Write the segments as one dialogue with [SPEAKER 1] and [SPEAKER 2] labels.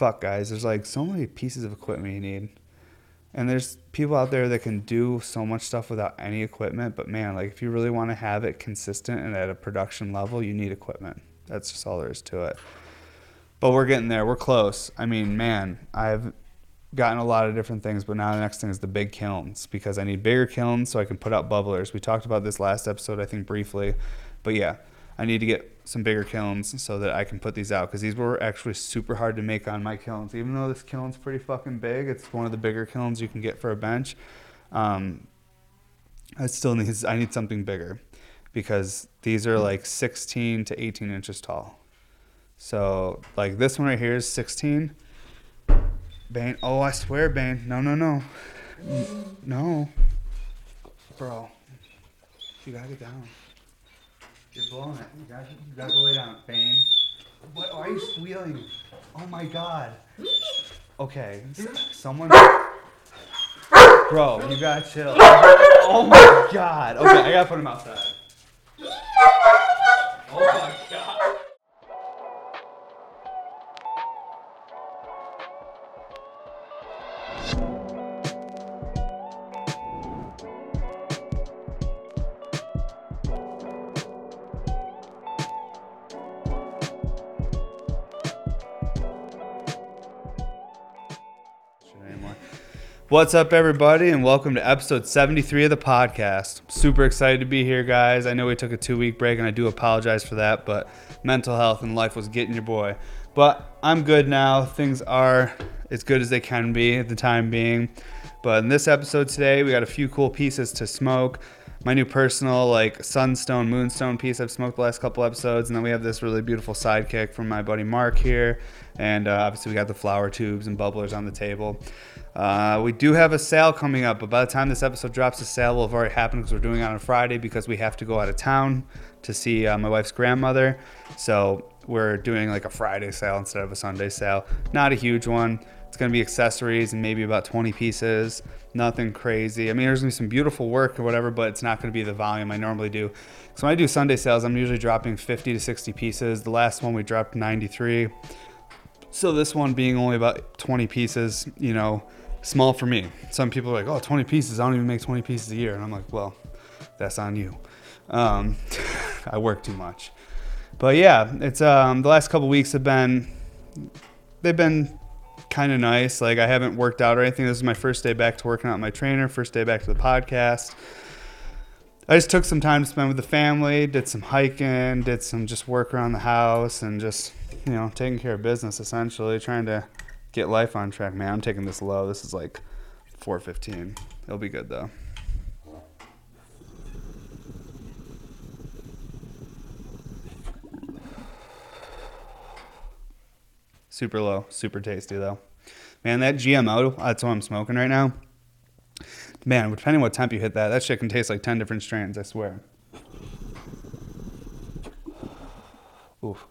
[SPEAKER 1] fuck, guys, there's like so many pieces of equipment you need. And there's people out there that can do so much stuff without any equipment, but man, like if you really want to have it consistent and at a production level, you need equipment. That's just all there is to it. But we're getting there. We're close. I mean, man, I've gotten a lot of different things, but now the next thing is the big kilns because I need bigger kilns so I can put out bubblers. We talked about this last episode, I think, briefly. But yeah, I need to get some bigger kilns so that I can put these out because these were actually super hard to make on my kilns. Even though this kiln's pretty fucking big, it's one of the bigger kilns you can get for a bench. Um, I still need I need something bigger because these are like 16 to 18 inches tall. So like this one right here is 16. Bane, oh I swear, Bane, no, no, no, no, bro, you gotta get down. You're blowing it. You gotta, you gotta lay down, Bane. What? Are you squealing? Oh my god. Okay, someone. Bro, you gotta chill. Oh my god. Okay, I gotta put him outside. Oh my What's up, everybody, and welcome to episode 73 of the podcast. Super excited to be here, guys. I know we took a two week break, and I do apologize for that, but mental health and life was getting your boy. But I'm good now. Things are as good as they can be at the time being. But in this episode today, we got a few cool pieces to smoke. My new personal, like sunstone, moonstone piece I've smoked the last couple episodes, and then we have this really beautiful sidekick from my buddy Mark here, and uh, obviously we got the flower tubes and bubblers on the table. Uh, we do have a sale coming up, but by the time this episode drops, the sale will have already happened because we're doing it on a Friday because we have to go out of town to see uh, my wife's grandmother. So we're doing like a Friday sale instead of a Sunday sale. Not a huge one. It's going to be accessories and maybe about 20 pieces. Nothing crazy. I mean, there's to be some beautiful work or whatever, but it's not to be the volume I normally do. So when I do Sunday sales, I'm usually dropping 50 to 60 pieces. The last one we dropped 93. So this one being only about 20 pieces, you know, small for me. Some people are like, oh, 20 pieces. I don't even make 20 pieces a year. And I'm like, well, that's on you. Um, I work too much. But yeah, it's um, the last couple weeks have been they've been kind of nice. Like I haven't worked out or anything. This is my first day back to working out with my trainer. First day back to the podcast. I just took some time to spend with the family. Did some hiking. Did some just work around the house and just you know taking care of business essentially. Trying to get life on track. Man, I'm taking this low. This is like 4:15. It'll be good though. Super low, super tasty though. Man, that GMO, that's what I'm smoking right now. Man, depending on what temp you hit that, that shit can taste like 10 different strains, I swear. Oof.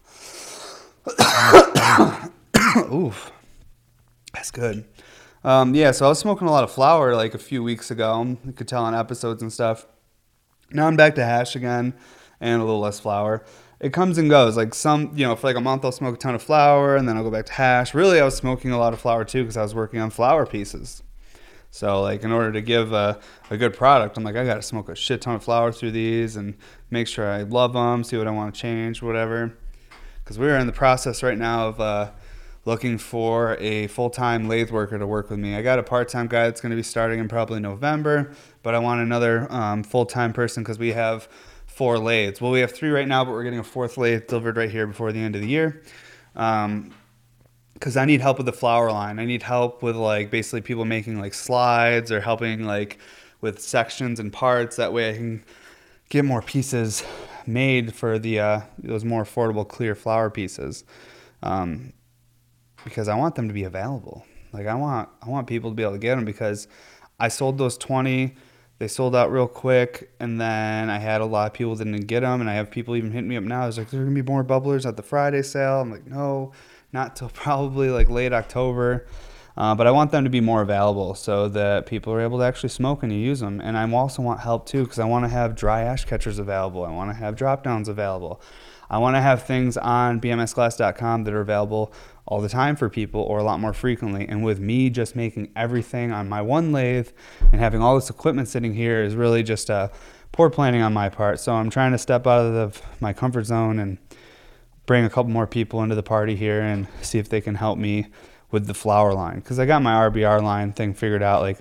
[SPEAKER 1] Oof. That's good. Um, yeah, so I was smoking a lot of flower like a few weeks ago. You could tell on episodes and stuff. Now I'm back to hash again and a little less flower. It comes and goes. Like some, you know, for like a month I'll smoke a ton of flower and then I'll go back to hash. Really, I was smoking a lot of flower too because I was working on flower pieces. So like in order to give a, a good product, I'm like I got to smoke a shit ton of flower through these and make sure I love them, see what I want to change, whatever. Because we're in the process right now of uh, looking for a full-time lathe worker to work with me. I got a part-time guy that's going to be starting in probably November, but I want another um, full-time person because we have four lathes. Well, we have three right now, but we're getting a fourth lathe delivered right here before the end of the year. Um, because I need help with the flower line. I need help with like basically people making like slides or helping like with sections and parts. That way I can get more pieces made for the uh, those more affordable clear flower pieces. Um, because I want them to be available. Like I want I want people to be able to get them because I sold those 20 they sold out real quick and then I had a lot of people didn't get them and I have people even hitting me up now. It's like there's to be more bubblers at the Friday sale. I'm like, "No, not till probably like late October." Uh, but I want them to be more available so that people are able to actually smoke and use them. And I also want help too because I want to have dry ash catchers available. I want to have drop downs available. I want to have things on bmsglass.com that are available all the time for people or a lot more frequently. And with me just making everything on my one lathe and having all this equipment sitting here is really just a poor planning on my part. So I'm trying to step out of my comfort zone and bring a couple more people into the party here and see if they can help me with the flower line because I got my RBR line thing figured out. Like,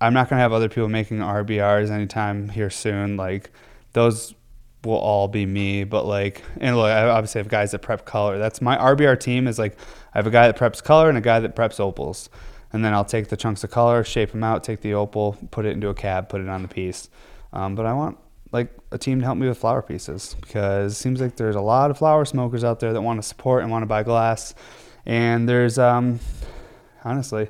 [SPEAKER 1] I'm not gonna have other people making RBRs anytime here soon. Like, those will all be me. But like, and look, I obviously have guys that prep color. That's my RBR team. Is like, I have a guy that preps color and a guy that preps opals, and then I'll take the chunks of color, shape them out, take the opal, put it into a cab, put it on the piece. Um, but I want like a team to help me with flower pieces because it seems like there's a lot of flower smokers out there that want to support and want to buy glass and there's um, honestly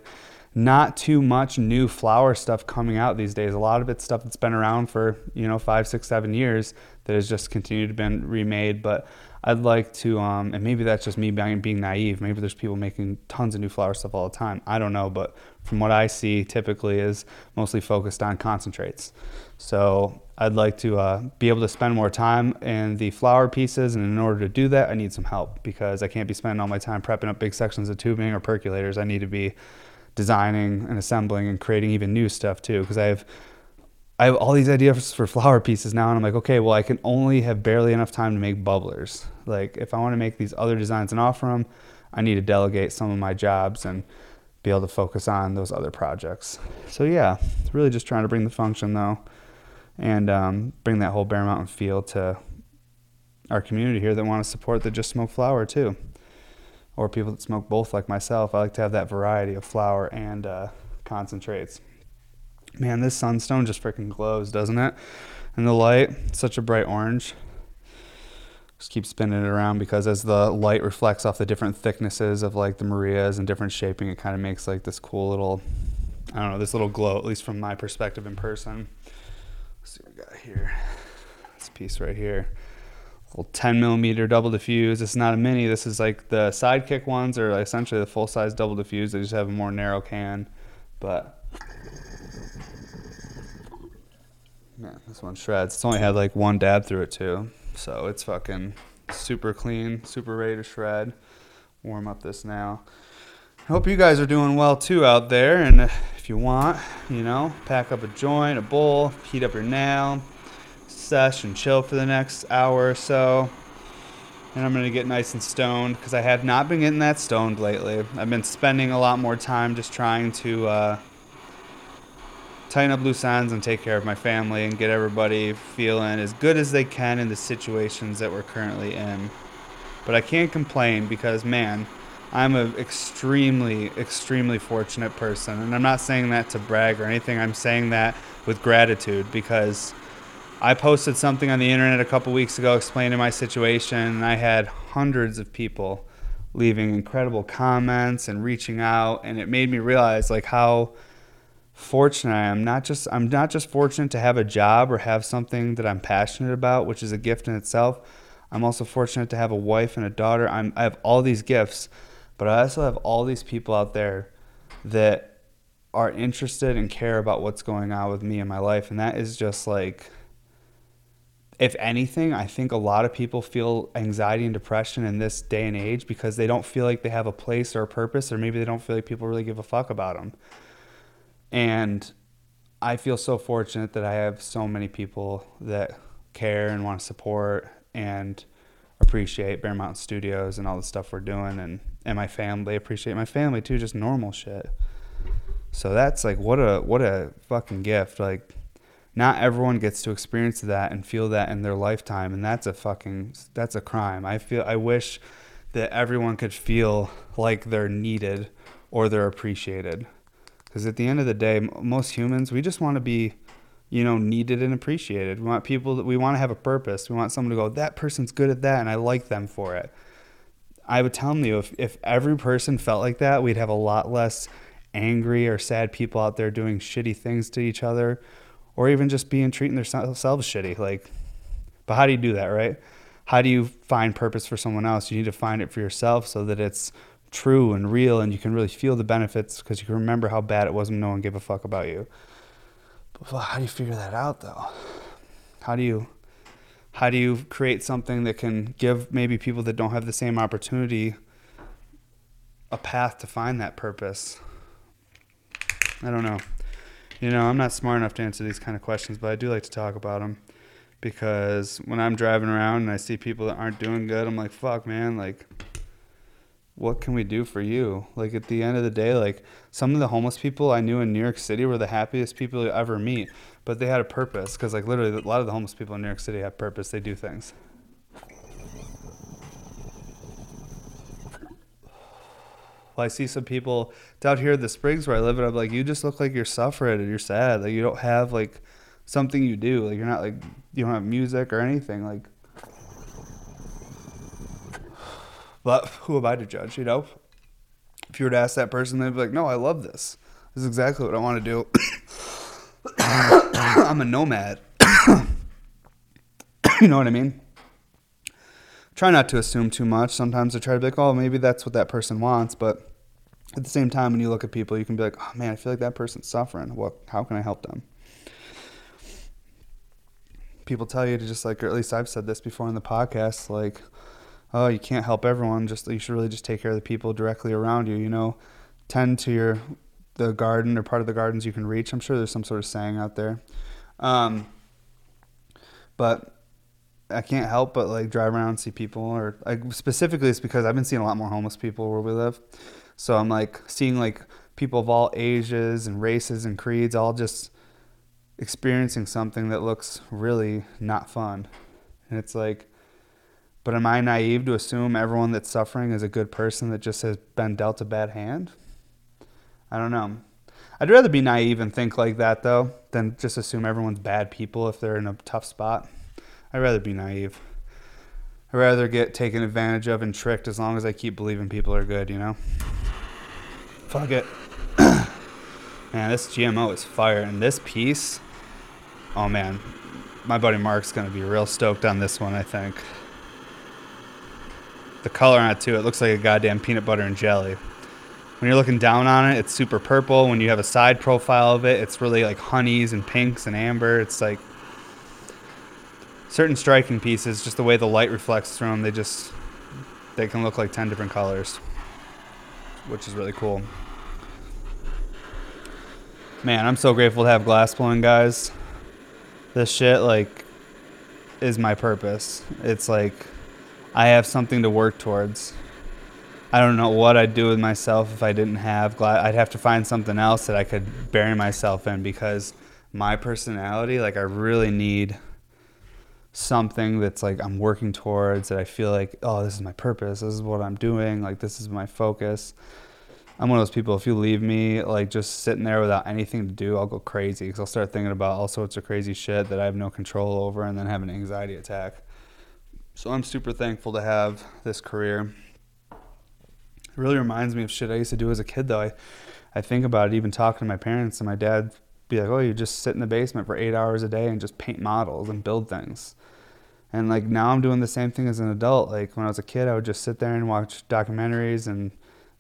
[SPEAKER 1] not too much new flower stuff coming out these days. A lot of it's stuff that's been around for you know five, six, seven years that has just continued to been remade. But I'd like to, um, and maybe that's just me being, being naive. Maybe there's people making tons of new flower stuff all the time. I don't know, but from what I see, typically is mostly focused on concentrates. So I'd like to uh, be able to spend more time in the flower pieces, and in order to do that, I need some help because I can't be spending all my time prepping up big sections of tubing or percolators. I need to be designing and assembling and creating even new stuff too because I have I have all these ideas for flower pieces now, and I'm like, okay, well, I can only have barely enough time to make bubblers. Like, if I want to make these other designs and offer them, I need to delegate some of my jobs and be able to focus on those other projects. So yeah, really just trying to bring the function though and um, bring that whole Bear Mountain feel to our community here that want to support the just smoke flower too, or people that smoke both like myself. I like to have that variety of flower and uh, concentrates. Man, this sunstone just freaking glows, doesn't it? And the light, such a bright orange. Just keep spinning it around because as the light reflects off the different thicknesses of like the Marias and different shaping, it kind of makes like this cool little, I don't know, this little glow, at least from my perspective in person. Let's see what we got here. This piece right here. Little 10 millimeter double diffuse. Is not a mini. This is like the sidekick ones are essentially the full size double diffuse. They just have a more narrow can. But man, this one shreds. It's only had like one dab through it too. So it's fucking super clean, super ready to shred. Warm up this now. I hope you guys are doing well too out there. And if you want, you know, pack up a joint, a bowl, heat up your nail, sesh and chill for the next hour or so. And I'm to get nice and stoned because I have not been getting that stoned lately. I've been spending a lot more time just trying to uh, tighten up loose ends and take care of my family and get everybody feeling as good as they can in the situations that we're currently in. But I can't complain because, man, I'm an extremely, extremely fortunate person. And I'm not saying that to brag or anything. I'm saying that with gratitude because I posted something on the internet a couple weeks ago explaining my situation, and I had hundreds of people leaving incredible comments and reaching out, and it made me realize like how fortunate I am. Not just I'm not just fortunate to have a job or have something that I'm passionate about, which is a gift in itself. I'm also fortunate to have a wife and a daughter. I'm I have all these gifts but I also have all these people out there that are interested and care about what's going on with me in my life. And that is just like, if anything, I think a lot of people feel anxiety and depression in this day and age because they don't feel like they have a place or a purpose, or maybe they don't feel like people really give a fuck about them. And I feel so fortunate that I have so many people that care and want to support and appreciate Bear Mountain Studios and all the stuff we're doing and and my family appreciate my family too just normal shit. So that's like what a what a fucking gift. Like not everyone gets to experience that and feel that in their lifetime and that's a fucking that's a crime. I feel i wish that everyone could feel like they're needed or they're appreciated because at the end of the day most humans we just want to be you know, needed and appreciated. We want people that we want to have a purpose. We want someone to go, that person's good at that, and I like them for it. I would tell you if if every person felt like that, we'd have a lot less angry or sad people out there doing shitty things to each other, or even just being treating themselves shitty. Like, but how do you do that, right? How do you find purpose for someone else? You need to find it for yourself so that it's true and real, and you can really feel the benefits because you can remember how bad it was when no one gave a fuck about you. But how do you figure that out, though? How do you how do you create something that can give maybe people that don't have the same opportunity a path to find that purpose? I don't know. You know, I'm not smart enough to answer these kind of questions, but I do like to talk about them because when I'm driving around and I see people that aren't doing good, I'm like, fuck, man, like, what can we do for you? Like, at the end of the day, like, some of the homeless people I knew in New York City were the happiest people you ever meet, but they had a purpose because, like, literally, a lot of the homeless people in New York City have purpose. They do things. Well, I see some people down here in the Springs where I live, and I'm like, you just look like you're suffering and you're sad. Like you don't have like something you do. Like you're not like you don't have music or anything. Like, but who am I to judge? You know, if you were to ask that person, they'd be like, no, I love this. This is exactly what I want to do. I'm a nomad. you know what I mean? try not to assume too much. Sometimes I try to be like, oh, maybe that's what that person wants, but at the same time, when you look at people, you can be like, oh man, I feel like that person's suffering. What? How can I help them? People tell you to just like, or at least I've said this before in the podcast, like, oh, you can't help everyone. Just you should really just take care of the people directly around you. You know, tend to your the garden or part of the gardens you can reach. I'm sure there's some sort of saying out there. Um, but I can't help but like drive around and see people, or like specifically it's because I've been seeing a lot more homeless people where we live. So I'm like seeing like people of all ages and races and creeds all just experiencing something that looks really not fun. And it's like, but am I naive to assume everyone that's suffering is a good person that just has been dealt a bad hand? I don't know. I'd rather be naive and think like that though than just assume everyone's bad people if they're in a tough spot. I'd rather be naive. I'd rather get taken advantage of and tricked as long as I keep believing people are good, you know? Fuck it. man, this GMO is fire. And this piece, oh man, my buddy Mark's to be real stoked on this one, I think. The color on it, too, it looks like a goddamn peanut butter and jelly. When you're looking down on it, it's super purple. When you have a side profile of it, it's really like honeys and pinks and amber. It's like certain striking pieces, just the way the light reflects through them, they just they can look like 10 different colors, which is really cool. Man, I'm so grateful to have glass blowing, guys. This shit like is my purpose. It's like I have something to work towards. I don't know what I'd do with myself if I didn't have. I'd have to find something else that I could bury myself in because my personality, like I really need something that's like I'm working towards that I feel like, oh, this is my purpose. This is what I'm doing. Like, this is my focus. I'm one of those people, if you leave me like just sitting there without anything to do, I'll go crazy because I'll start thinking about all sorts of crazy shit that I have no control over and then have an anxiety attack. So I'm super thankful to have this career. It really reminds me of shit I used to do as a kid, though. I, I think about it, even talking to my parents, and my dad be like, oh, you just sit in the basement for eight hours a day and just paint models and build things. And like now I'm doing the same thing as an adult. Like when I was a kid, I would just sit there and watch documentaries and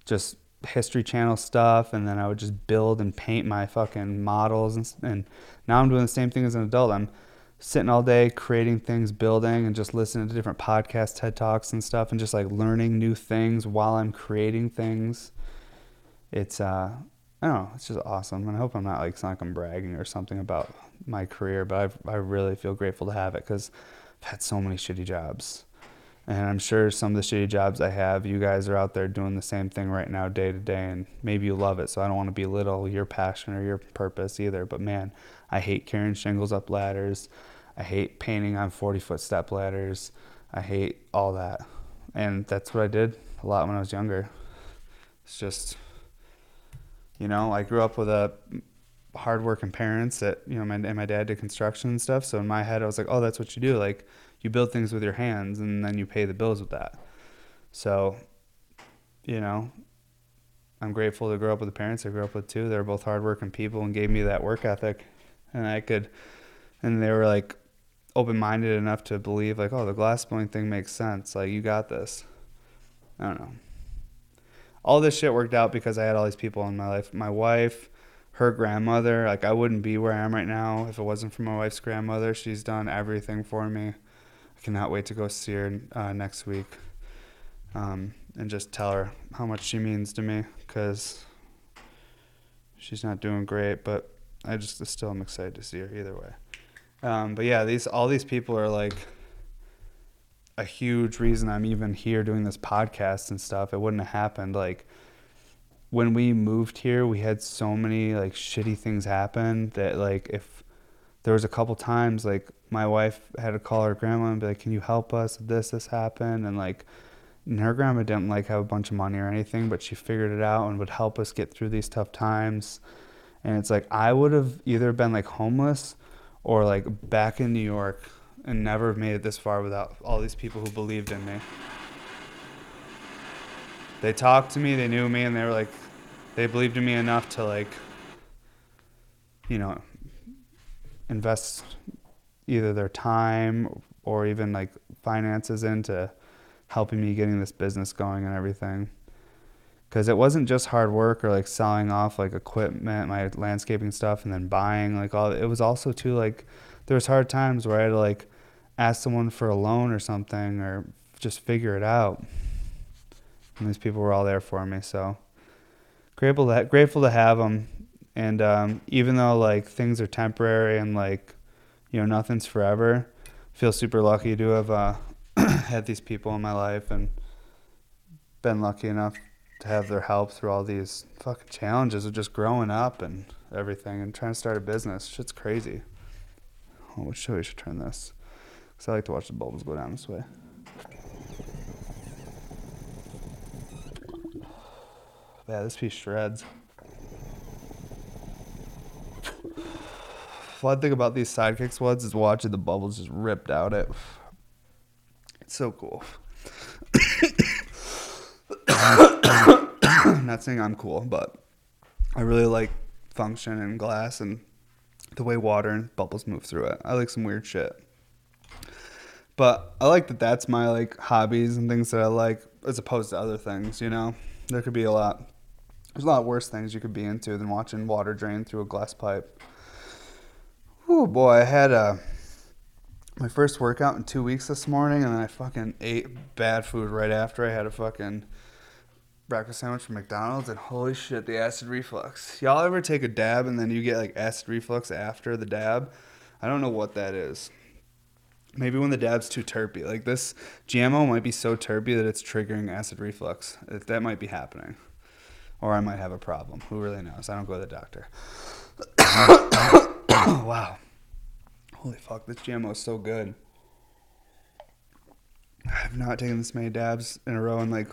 [SPEAKER 1] just history channel stuff and then I would just build and paint my fucking models and, and now I'm doing the same thing as an adult. I'm sitting all day creating things, building and just listening to different podcasts, TED Talks and stuff and just like learning new things while I'm creating things. It's uh I don't know, it's just awesome. And I hope I'm not like, it's not like I'm bragging or something about my career, but I've, I really feel grateful to have it because I've had so many shitty jobs. And I'm sure some of the shitty jobs I have, you guys are out there doing the same thing right now, day to day, and maybe you love it. So I don't want to belittle your passion or your purpose either. But man, I hate carrying shingles up ladders. I hate painting on 40 foot step ladders. I hate all that. And that's what I did a lot when I was younger. It's just, you know, I grew up with a hardworking parents that you know my and my dad did construction and stuff. So in my head, I was like, oh, that's what you do. Like you build things with your hands, and then you pay the bills with that. So, you know, I'm grateful to grow up with the parents I grew up with too. They're both hardworking people and gave me that work ethic, and I could, and they were like open minded enough to believe like, oh, the glass blowing thing makes sense. Like you got this. I don't know. All this shit worked out because I had all these people in my life. My wife, her grandmother. Like I wouldn't be where I am right now if it wasn't for my wife's grandmother. She's done everything for me. I cannot wait to go see her uh, next week um, and just tell her how much she means to me because she's not doing great, but I just still am excited to see her either way. Um, but yeah, these all these people are like a huge reason I'm even here doing this podcast and stuff. It wouldn't have happened like when we moved here, we had so many like shitty things happen that like if there was a couple times like my wife had to call her grandma and be like, "Can you help us? This this happened," and like. And her grandma didn't like have a bunch of money or anything, but she figured it out and would help us get through these tough times. And it's like I would have either been like homeless or like back in New York and never made it this far without all these people who believed in me. They talked to me, they knew me, and they were like, they believed in me enough to like, you know, invest either their time or even like finances into helping me getting this business going and everything. Because it wasn't just hard work or like selling off like equipment, my landscaping stuff, and then buying like all. It was also too like there was hard times where I had to like ask someone for a loan or something or just figure it out. And these people were all there for me, so grateful to grateful to have them. And um, even though like things are temporary and like you know nothing's forever, I feel super lucky to have uh, had these people in my life and been lucky enough to have their help through all these fucking challenges of just growing up and everything and trying to start a business. Shit's crazy. Oh, which show we should turn this? Because I like to watch the bubbles go down this way. Yeah, this piece shreds. One thing about these sidekicks ones is watching the bubbles just ripped out it. It's so cool. Not saying I'm cool, but I really like function and glass and the way water and bubbles move through it. I like some weird shit. But I like that that's my like hobbies and things that I like as opposed to other things, you know? There could be a lot there's a lot worse things you could be into than watching water drain through a glass pipe. Oh boy, I had a my first workout in two weeks this morning, and then I fucking ate bad food right after. I had a fucking breakfast sandwich from McDonald's, and holy shit, the acid reflux. Y'all ever take a dab and then you get like acid reflux after the dab? I don't know what that is. Maybe when the dab's too terpy. Like this GMO might be so terpy that it's triggering acid reflux. That might be happening or I might have a problem. Who really knows? I don't go to the doctor. wow. Holy fuck, this GMO is so good. I've not taken this many dabs in a row in like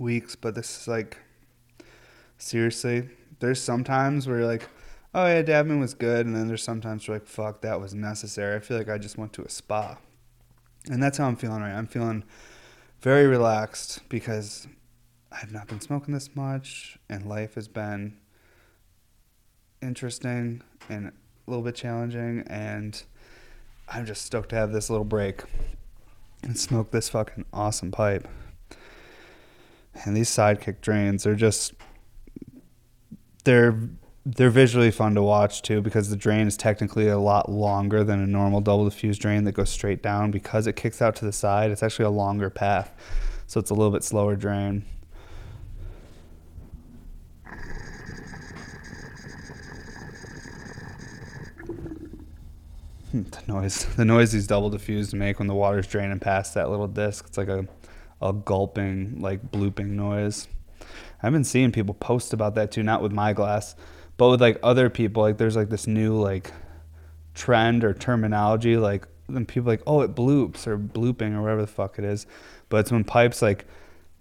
[SPEAKER 1] weeks, but this is like seriously. There's sometimes where you're like, oh yeah, dabbing was good, and then there's sometimes where you're like, fuck, that was necessary. I feel like I just went to a spa, and that's how I'm feeling right. I'm feeling very relaxed because I've not been smoking this much, and life has been interesting and a little bit challenging, and I'm just stoked to have this little break and smoke this fucking awesome pipe. And these sidekick drains are just they're they're visually fun to watch too because the drain is technically a lot longer than a normal double diffuse drain that goes straight down because it kicks out to the side. It's actually a longer path, so it's a little bit slower drain. Hmm, the noise the noise these double diffused make when the water's draining past that little disc it's like a, a gulping like blooping noise. I've been seeing people post about that too not with my glass but with like other people. Like there's like this new like trend or terminology like then people like oh it bloops or blooping or whatever the fuck it is. But it's when pipes like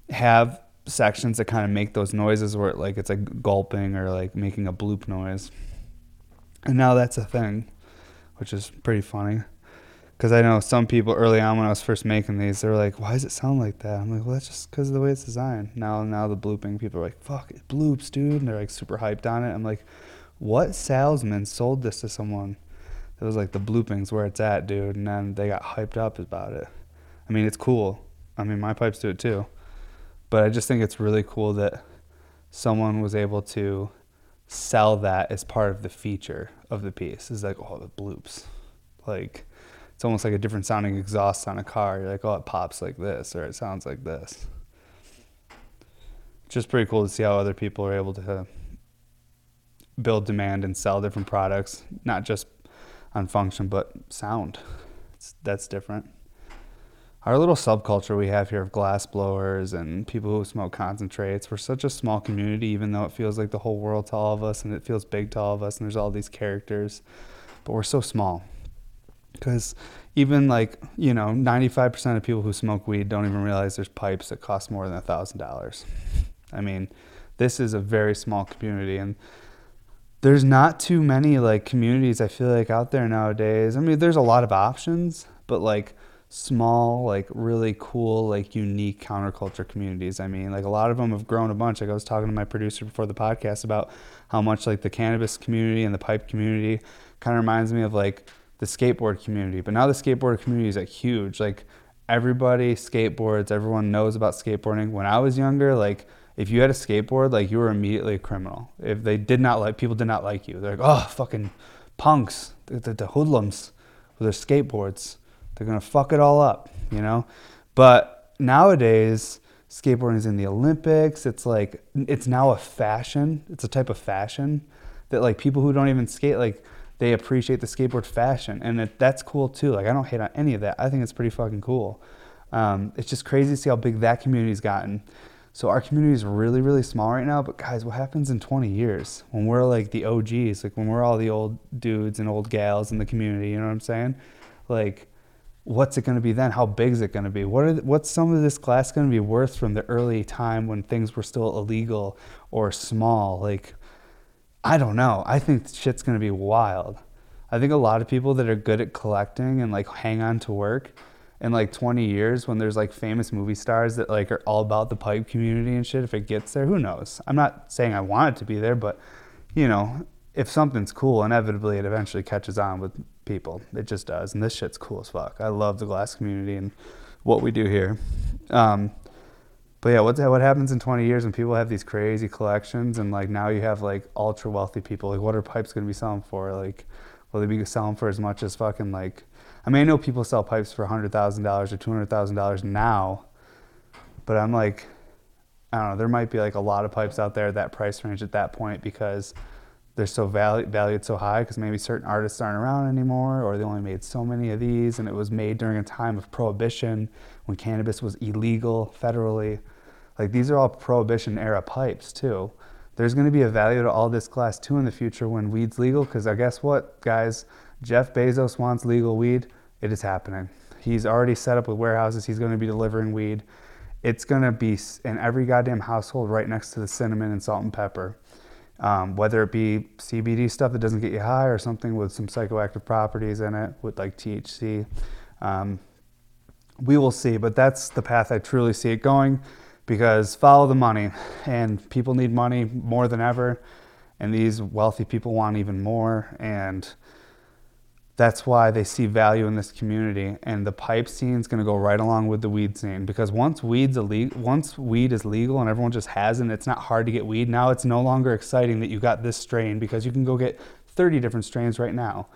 [SPEAKER 1] have sections that kind of make those noises where it, like it's like gulping or like making a bloop noise. And now that's a thing which is pretty funny. Because I know some people early on when I was first making these, they were like, "Why does it sound like that?" I'm like, "Well, that's just because of the way it's designed." Now, now the blooping people are like, "Fuck, it bloops, dude," and they're like super hyped on it. I'm like, "What salesman sold this to someone?" It was like the blooping's where it's at, dude, and then they got hyped up about it. I mean, it's cool. I mean, my pipes do it too, but I just think it's really cool that someone was able to sell that as part of the feature of the piece. Is like, oh, the bloops. Like, it's almost like a different sounding exhaust on a car. You're like, oh, it pops like this, or it sounds like this. Just pretty cool to see how other people are able to build demand and sell different products, not just on function, but sound. It's, that's different. Our little subculture we have here of glass blowers and people who smoke concentrates, we're such a small community, even though it feels like the whole world to all of us and it feels big to all of us, and there's all these characters, but we're so small. Because even like, you know, 95% of people who smoke weed don't even realize there's pipes that cost more than a $1,000. I mean, this is a very small community, and there's not too many like communities I feel like out there nowadays. I mean, there's a lot of options, but like small, like really cool, like unique counterculture communities. I mean, like a lot of them have grown a bunch. Like I was talking to my producer before the podcast about how much like the cannabis community and the pipe community kind of reminds me of like the skateboard community. But now the skateboard community is like huge. Like everybody skateboards, everyone knows about skateboarding. When I was younger, like if you had a skateboard, like you were immediately a criminal. If they did not like, people did not like you. They're like, oh, fucking punks, the, the, the hoodlums with their skateboards. They're gonna fuck it all up, you know. But nowadays, skateboarding is in the Olympics. It's like it's now a fashion. It's a type of fashion that like people who don't even skate like they appreciate the skateboard fashion, and it, that's cool too. Like I don't hate on any of that. I think it's pretty fucking cool. Um, it's just crazy to see how big that community's gotten. So our community is really, really small right now. But guys, what happens in 20 years when we're like the OGs, like when we're all the old dudes and old gals in the community? You know what I'm saying? Like, what's it going to be then? How big is it going to be? What are what's some of this class going to be worth from the early time when things were still illegal or small? Like, I don't know. I think shit's to be wild. I think a lot of people that are good at collecting and like hang on to work in like 20 years when there's like famous movie stars that like are all about the pipe community and shit if it gets there who knows i'm not saying i want it to be there but you know if something's cool inevitably it eventually catches on with people it just does and this shit's cool as fuck i love the glass community and what we do here um, but yeah what, what happens in 20 years when people have these crazy collections and like now you have like ultra wealthy people like what are pipes going to be selling for like will they be selling for as much as fucking like I mean, I know people sell pipes for $100,000 or $200,000 now, but I'm like, I don't know, there might be like a lot of pipes out there at that price range at that point because they're so valued, valued so high because maybe certain artists aren't around anymore or they only made so many of these and it was made during a time of prohibition when cannabis was illegal federally. Like these are all prohibition era pipes too. There's going to be a value to all this class too in the future when weed's legal because I guess what, guys? Jeff Bezos wants legal weed. It is happening. He's already set up with warehouses. He's going to be delivering weed. It's going to be in every goddamn household right next to the cinnamon and salt and pepper. Um, whether it be CBD stuff that doesn't get you high or something with some psychoactive properties in it, with like THC. Um, we will see, but that's the path I truly see it going because follow the money, and people need money more than ever, and these wealthy people want even more. And that's why they see value in this community and the pipe scene is going to go right along with the weed scene because once weed's illegal once weed is legal and everyone just has it it's not hard to get weed now it's no longer exciting that you got this strain because you can go get 30 different strains right now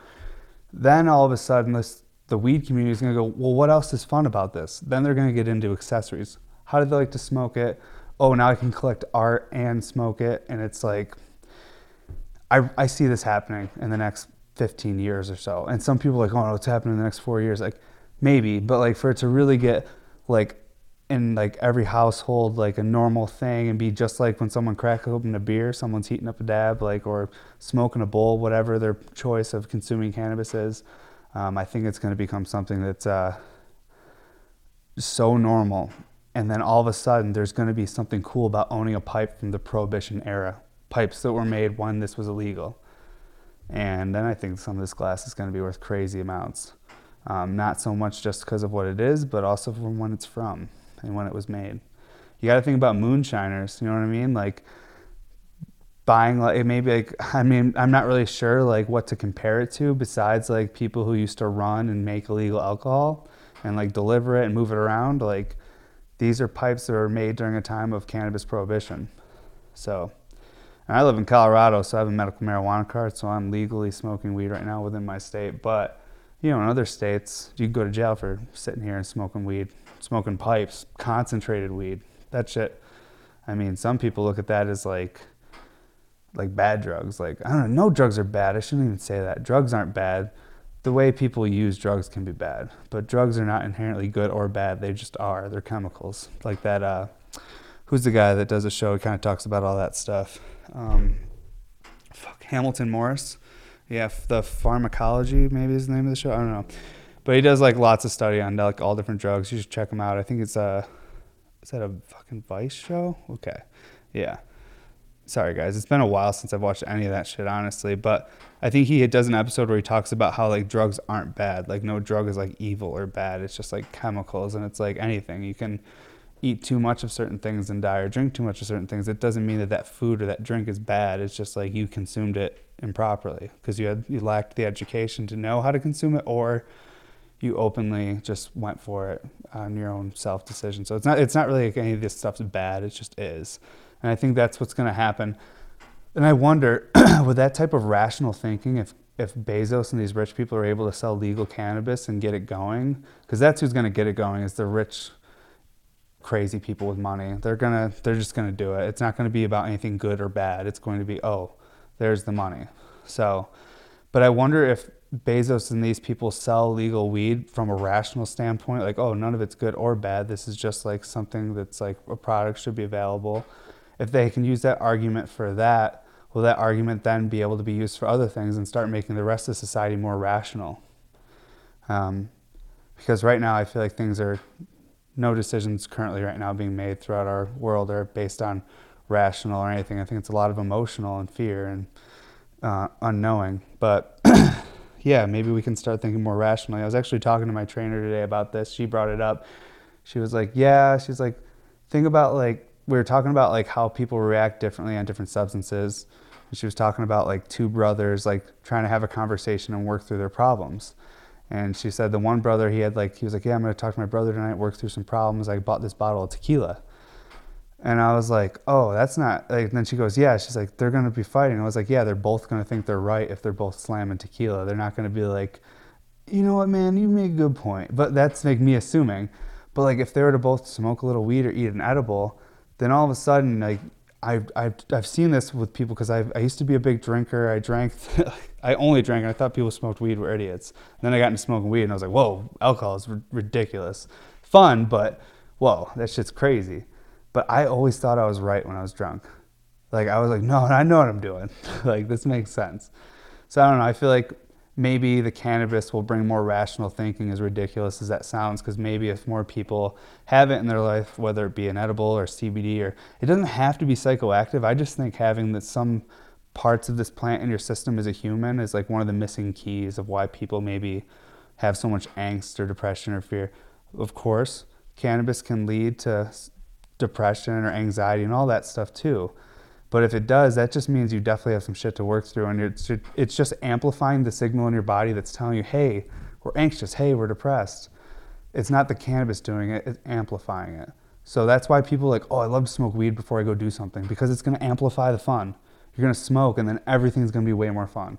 [SPEAKER 1] then all of a sudden this the weed community is going to go well what else is fun about this then they're going to get into accessories how do they like to smoke it oh now i can collect art and smoke it and it's like I, I see this happening in the next 15 years or so. And some people are like, oh, no, what's happening in the next four years? Like, maybe, but like for it to really get like in like every household like a normal thing and be just like when someone cracks open a beer, someone's heating up a dab, like or smoking a bowl, whatever their choice of consuming cannabis is. Um, I think it's going to become something that's uh, so normal. And then all of a sudden, there's going to be something cool about owning a pipe from the Prohibition era, pipes that were made when this was illegal. And then I think some of this glass is going to be worth crazy amounts. Um, not so much just because of what it is, but also from when it's from and when it was made. You got to think about moonshiners. You know what I mean? Like buying like maybe like I mean I'm not really sure like what to compare it to besides like people who used to run and make illegal alcohol and like deliver it and move it around. Like these are pipes that were made during a time of cannabis prohibition. So I live in Colorado, so I have a medical marijuana card, so I'm legally smoking weed right now within my state. But you know, in other states, you go to jail for sitting here and smoking weed, smoking pipes, concentrated weed. That shit. I mean, some people look at that as like, like bad drugs. Like I don't know, no drugs are bad. I shouldn't even say that. Drugs aren't bad. The way people use drugs can be bad, but drugs are not inherently good or bad. They just are. They're chemicals. Like that. Uh, who's the guy that does a show? He kind of talks about all that stuff. Um, fuck, Hamilton Morris yeah, the pharmacology maybe is the name of the show. I don't know, but he does like lots of study on like all different drugs. You should check him out. I think it's a is that a fucking Vice show? Okay, yeah. Sorry guys, it's been a while since I've watched any of that shit honestly, but I think he does an episode where he talks about how like drugs aren't bad. Like no drug is like evil or bad. It's just like chemicals and it's like anything. You can eat too much of certain things and die or drink too much of certain things. It doesn't mean that that food or that drink is bad. It's just like you consumed it improperly because you had you lacked the education to know how to consume it or you openly just went for it on your own self decision. So it's not it's not really like any of this stuff's bad. It just is, and I think that's what's going to happen. And I wonder with that type of rational thinking, if if Bezos and these rich people are able to sell legal cannabis and get it going, because that's who's going to get it going is the rich, crazy people with money. They're gonna they're just going to do it. It's not going to be about anything good or bad. It's going to be oh there's the money. So, but I wonder if Bezos and these people sell legal weed from a rational standpoint, like, oh, none of it's good or bad. This is just like something that's like a product should be available. If they can use that argument for that, will that argument then be able to be used for other things and start making the rest of society more rational? Um, because right now, I feel like things are, no decisions currently right now being made throughout our world are based on rational or anything. I think it's a lot of emotional and fear and uh, unknowing. But yeah, maybe we can start thinking more rationally. I was actually talking to my trainer today about this. She brought it up. She was like, "Yeah," she's like, "Think about like we were talking about like how people react differently on different substances." And she was talking about like two brothers like trying to have a conversation and work through their problems. And she said the one brother he had like he was like, "Yeah, I'm going to talk to my brother tonight, work through some problems. I bought this bottle of tequila." And I was like, oh, that's not like. Then she goes, yeah. She's like, they're gonna be fighting. I was like, yeah, they're both gonna think they're right if they're both slamming tequila. They're not gonna be like, you know what, man, you make a good point. But that's like me assuming. But like, if they were to both smoke a little weed or eat an edible, then all of a sudden, like, I've I've I've seen this with people because I used to be a big drinker. I drank, I only drank. And I thought people smoked weed were idiots. And then I got into smoking weed, and I was like, whoa, alcohol is r- ridiculous, fun, but whoa, that shit's crazy. But I always thought I was right when I was drunk. Like I was like, no, I know what I'm doing. like this makes sense. So I don't know. I feel like maybe the cannabis will bring more rational thinking, as ridiculous as that sounds, because maybe if more people have it in their life, whether it be an edible or CBD, or it doesn't have to be psychoactive. I just think having that some parts of this plant in your system as a human is like one of the missing keys of why people maybe have so much angst or depression or fear. Of course, cannabis can lead to depression or anxiety and all that stuff too. But if it does, that just means you definitely have some shit to work through, and it's it's just amplifying the signal in your body that's telling you, "Hey, we're anxious. Hey, we're depressed." It's not the cannabis doing it; it's amplifying it. So that's why people like, "Oh, I love to smoke weed before I go do something," because it's going to amplify the fun. You're going to smoke, and then everything's going to be way more fun.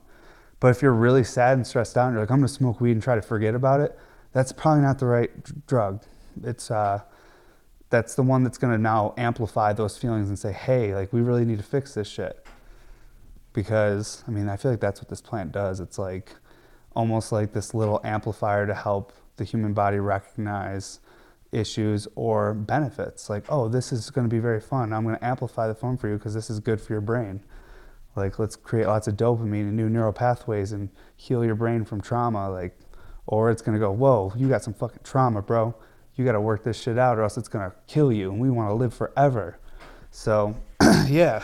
[SPEAKER 1] But if you're really sad and stressed out, and you're like, "I'm going to smoke weed and try to forget about it," that's probably not the right drug. It's uh, that's the one that's going to now amplify those feelings and say, hey, like we really need to fix this shit. Because, I mean, I feel like that's what this plant does. It's like almost like this little amplifier to help the human body recognize issues or benefits. Like, oh, this is going to be very fun. I'm going to amplify the fun for you because this is good for your brain. Like, let's create lots of dopamine and new neural pathways and heal your brain from trauma. Like, or it's going to go, whoa, you got some fucking trauma, bro you got to work this shit out or else it's going to kill you and we want to live forever. So, yeah.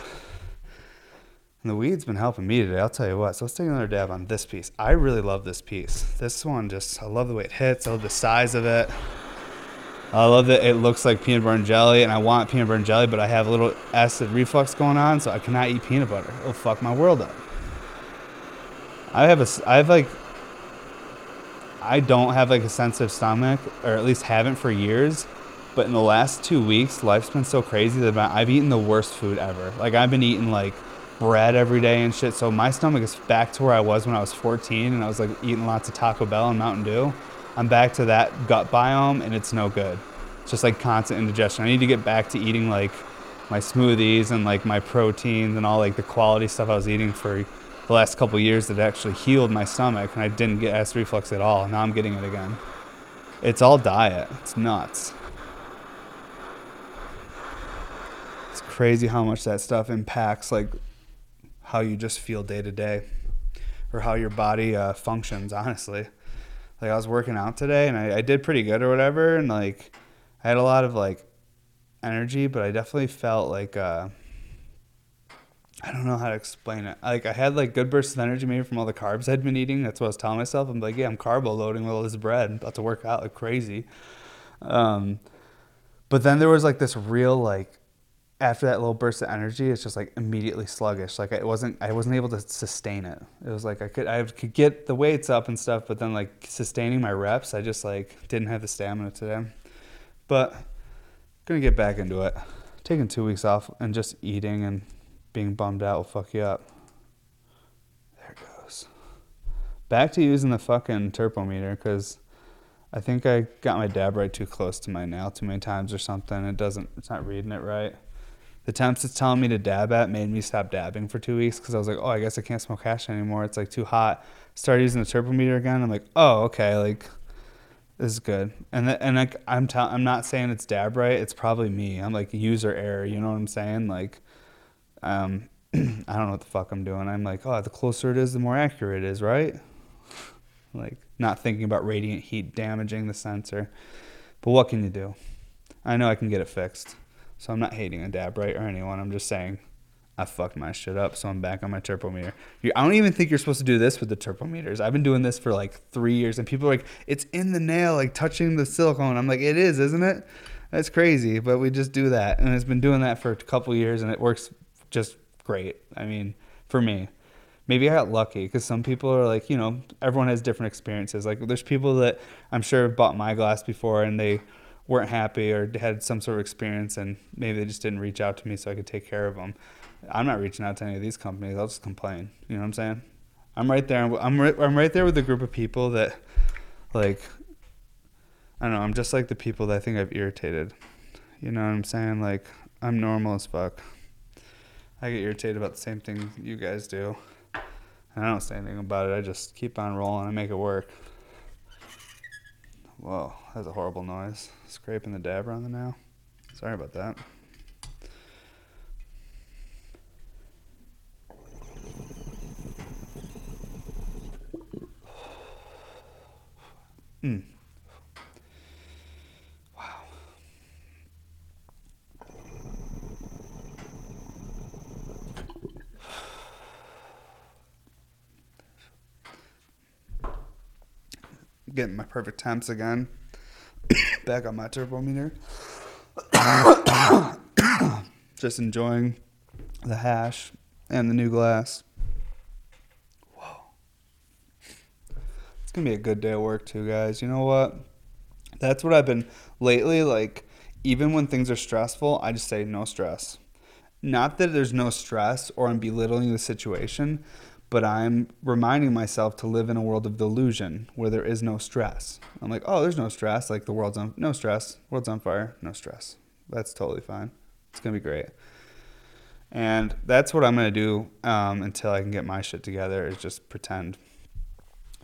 [SPEAKER 1] And the weed's been helping me today. I'll tell you what. So let's take another dab on this piece. I really love this piece. This one just, I love the way it hits. I love the size of it. I love that it looks like peanut butter and jelly, and I want peanut butter and jelly, but I have a little acid reflux going on, so I cannot eat peanut butter. It'll fuck my world up. I have a, I have like I don't have like a sensitive stomach, or at least haven't for years. But in the last two weeks, life's been so crazy that I've eaten the worst food ever. Like I've been eating like bread every day and shit. So my stomach is back to where I was when I was 14 and I was like eating lots of Taco Bell and Mountain Dew. I'm back to that gut biome and it's no good. It's just like constant indigestion. I need to get back to eating like my smoothies and like my proteins and all like the quality stuff I was eating for the last couple years that actually healed my stomach and I didn't get acid reflux at all. Now I'm getting it again. It's all diet. It's nuts. It's crazy how much that stuff impacts like how you just feel day to day or how your body uh, functions, honestly. Like I was working out today and I, I did pretty good or whatever and like I had a lot of like energy, but I definitely felt like uh, I don't know how to explain it. Like I had like good bursts of energy maybe from all the carbs I'd been eating. That's what I was telling myself. I'm like, yeah, I'm carbo loading with all this bread. About to work out like crazy. Um, but then there was like this real like after that little burst of energy, it's just like immediately sluggish. Like I wasn't I wasn't able to sustain it. It was like I could I could get the weights up and stuff, but then like sustaining my reps, I just like didn't have the stamina today. But gonna get back into it. Taking two weeks off and just eating and being bummed out will fuck you up. There it goes. Back to using the fucking Terpometer because I think I got my Dab Rite too close to my nail too many times or something. It doesn't, it's not reading it right. The temps it's telling me to dab at made me stop dabbing for two weeks because I was like, oh, I guess I can't smoke hash anymore. It's like too hot. Started using the Terpometer again. I'm like, oh, okay, like this is good. And th- and like I'm t- I'm not saying it's Dab Rite. It's probably me. I'm like user error. You know what I'm saying? Like um, I don't know what the fuck I'm doing. I'm like, oh, the closer it is, the more accurate it is, right? like, not thinking about radiant heat damaging the sensor. But what can you do? I know I can get it fixed. So I'm not hating a Dab Rite or anyone. I'm just saying I fucked my shit up, so I'm back on my Terpometer. I don't even think you're supposed to do this with the Terpometers. I've been doing this for like three years, and people are like, it's in the nail, like touching the silicone. I'm like, it is, isn't it? That's crazy, but we just do that, and it's been doing that for a couple years, and it works just great. I mean, for me, maybe I got lucky because some people are like, you know, everyone has different experiences. Like, there's people that I'm sure bought my glass before and they weren't happy or had some sort of experience, and maybe they just didn't reach out to me so I could take care of them. I'm not reaching out to any of these companies. I'll just complain. You know what I'm saying? I'm right there. I'm right, I'm right there with a group of people that, like, I don't know. I'm just like the people that I think I've irritated. You know what I'm saying? Like, I'm normal as fuck. I get irritated about the same thing you guys do. And I don't say anything about it. I just keep on rolling and make it work. Whoa, that's a horrible noise. Scraping the dab around the nail. Sorry about that. Hmm. Getting my perfect temps again. Back on my Terpometer. Just enjoying the hash and the new glass. Whoa. It's going to be a good day of work, too, guys. You know what? That's what I've been lately. Like, even when things are stressful, I just say no stress. Not that there's no stress or I'm belittling the situation, but I'm reminding myself to live in a world of delusion where there is no stress. I'm like, oh, there's no stress. Like the world's on no stress. World's on fire. No stress. That's totally fine. It's gonna be great. And that's what I'm gonna do um, until I can get my shit together. Is just pretend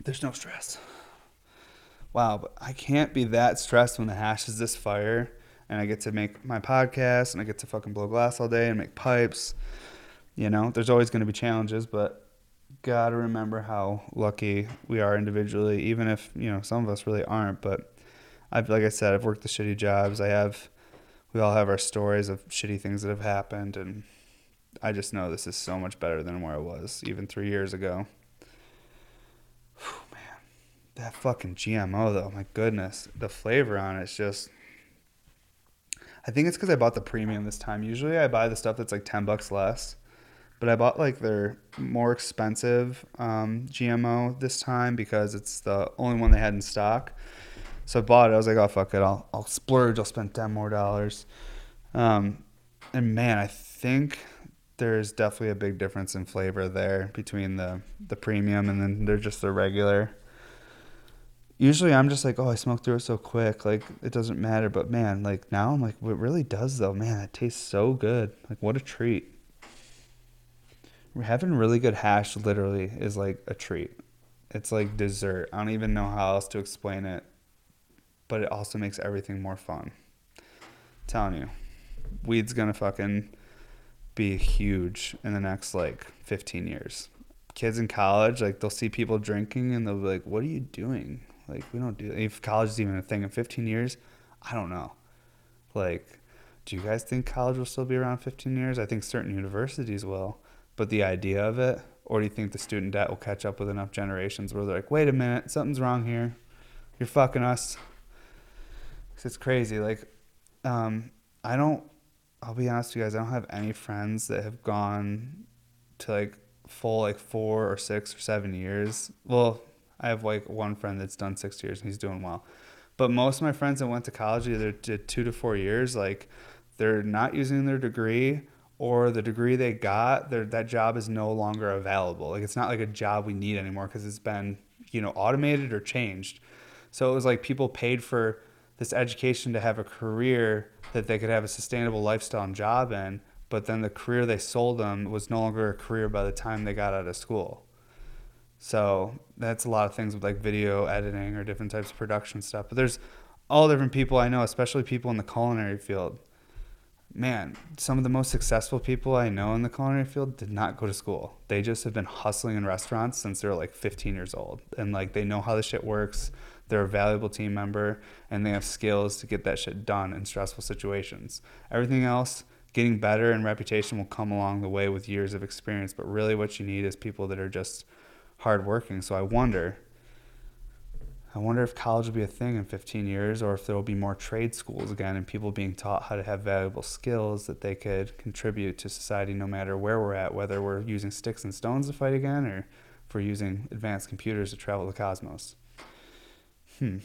[SPEAKER 1] there's no stress. Wow, but I can't be that stressed when the hash is this fire, and I get to make my podcast, and I get to fucking blow glass all day and make pipes. You know, there's always gonna be challenges, but got to remember how lucky we are individually, even if you know some of us really aren't. But I've, like I said, I've worked the shitty jobs. I have, we all have our stories of shitty things that have happened, and I just know this is so much better than where I was even three years ago. Whew, man, that fucking GMO though, my goodness, the flavor on it's just. I think it's because I bought the premium this time. Usually, I buy the stuff that's like ten bucks less but I bought like their more expensive um, GMO this time because it's the only one they had in stock. So I bought it. I was like, oh fuck it, I'll I'll splurge. I'll spend ten more dollars. Um, and man, I think there's definitely a big difference in flavor there between the the premium and then they're just the regular. Usually I'm just like, oh, I smoked through it so quick, like it doesn't matter. But man, like now I'm like, it really does though. Man, it tastes so good. Like what a treat. Having really good hash literally is like a treat. It's like dessert. I don't even know how else to explain it, but it also makes everything more fun. I'm telling you, weed's gonna fucking be huge in the next like 15 years. Kids in college, like they'll see people drinking and they'll be like, "What are you doing?" Like we don't do. If college is even a thing in 15 years, I don't know. Like, do you guys think college will still be around 15 years? I think certain universities will, but the idea of it, or do you think the student debt will catch up with enough generations where they're like, "Wait a minute, something's wrong here. You're fucking us." Cause It's crazy. Like, um, I don't I'll be honest with you guys, I don't have any friends that have gone to like full like four or six or seven years. Well, I have like one friend that's done six years and he's doing well. But most of my friends that went to college either did two to four years, like they're not using their degree or the degree they got, that job is no longer available. Like it's not like a job we need anymore because it's been, you know, automated or changed. So it was like people paid for this education to have a career that they could have a sustainable lifestyle and job in, but then the career they sold them was no longer a career by the time they got out of school. So that's a lot of things with like video editing or different types of production stuff. But there's all different people I know, especially people in the culinary field. Man, some of the most successful people I know in the culinary field did not go to school. They just have been hustling in restaurants since they were like 15 years old. And like they know how the shit works they're a valuable team member and they have skills to get that shit done in stressful situations. Everything else, getting better and reputation will come along the way with years of experience, but really what you need is people that are just hardworking. So I wonder I wonder if college will be a thing in 15 years or if there will be more trade schools again and people being taught how to have valuable skills that they could contribute to society no matter where we're at, whether we're using sticks and stones to fight again or if we're using advanced computers to travel the cosmos. Hmm.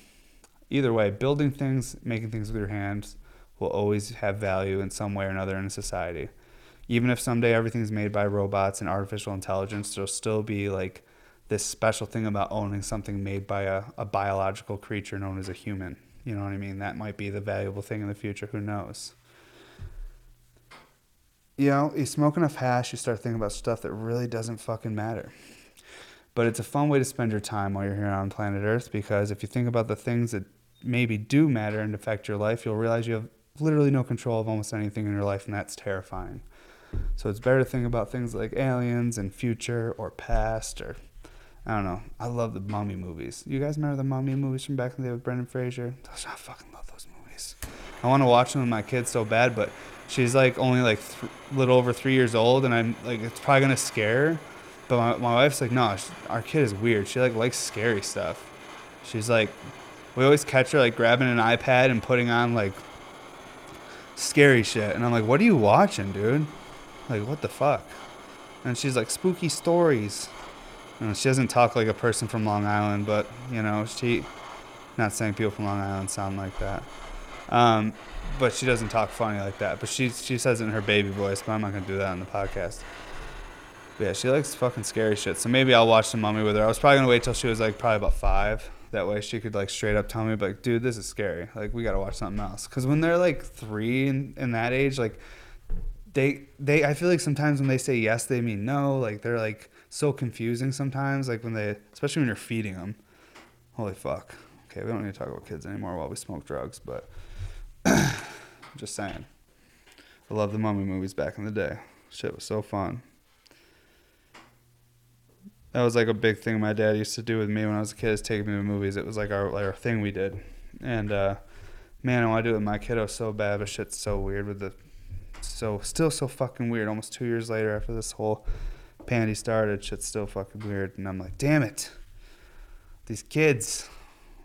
[SPEAKER 1] Either way, building things, making things with your hands will always have value in some way or another in a society. Even if someday everything's made by robots and artificial intelligence, there'll still be like this special thing about owning something made by a, a biological creature known as a human. You know what I mean? That might be the valuable thing in the future. Who knows? You know, you smoke enough hash, you start thinking about stuff that really doesn't fucking matter. But it's a fun way to spend your time while you're here on planet Earth because if you think about the things that maybe do matter and affect your life, you'll realize you have literally no control of almost anything in your life, and that's terrifying. So it's better to think about things like aliens and future or past or I don't know. I love the mummy movies. You guys remember the mummy movies from back in the day with Brendan Fraser? I fucking love those movies. I want to watch them with my kids so bad, but she's like only like th- little over three years old, and I'm like it's probably gonna scare her. But my, my wife's like, no, she, our kid is weird. She like likes scary stuff. She's like, we always catch her like grabbing an iPad and putting on like scary shit. And I'm like, what are you watching, dude? Like, what the fuck? And she's like, spooky stories. And she doesn't talk like a person from Long Island, but you know, she. Not saying people from Long Island sound like that. Um, but she doesn't talk funny like that. But she she says it in her baby voice. But I'm not gonna do that on the podcast. But yeah, she likes fucking scary shit. So maybe I'll watch the mummy with her. I was probably gonna wait till she was like probably about five. That way she could like straight up tell me, like, dude, this is scary. Like we gotta watch something else. Cause when they're like three in, in that age, like they they I feel like sometimes when they say yes, they mean no. Like they're like so confusing sometimes. Like when they, especially when you're feeding them. Holy fuck. Okay, we don't need to talk about kids anymore while we smoke drugs, but just saying. I love the mummy movies back in the day. Shit was so fun that was like a big thing my dad used to do with me when I was a kid is take me to movies. It was like our like our thing we did. And uh, man, I want to do it with my kiddo so bad, but shit's so weird with the so still so fucking weird. Almost two years later after this whole panty started, shit's still fucking weird. And I'm like, damn it, these kids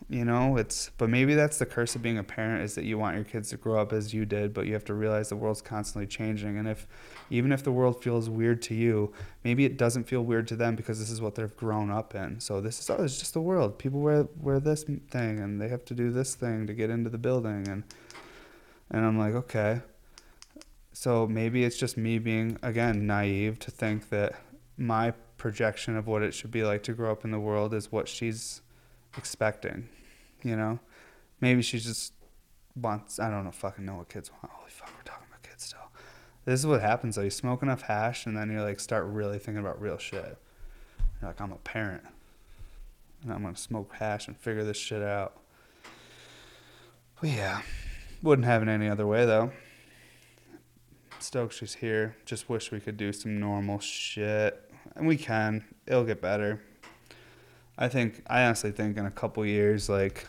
[SPEAKER 1] you know it's but maybe that's the curse of being a parent is that you want your kids to grow up as you did but you have to realize the world's constantly changing and if even if the world feels weird to you maybe it doesn't feel weird to them because this is what they've grown up in. So this is oh it's just the world. People wear wear this thing and they have to do this thing to get into the building and and i'm like okay. So maybe it's just me being again naive to think that my projection of what it should be like to grow up in the world is what she's expecting. You know, maybe she just wants. I don't know. Fucking know what kids want. Holy fuck, we're talking about kids still. This is what happens though. You smoke enough hash, and then you like start really thinking about real shit. You're like, I'm a parent, and I'm gonna smoke hash and figure this shit out. But yeah, wouldn't have it any other way though. Stoked she's here. Just wish we could do some normal shit, and we can. It'll get better. I think. I honestly think in a couple years, like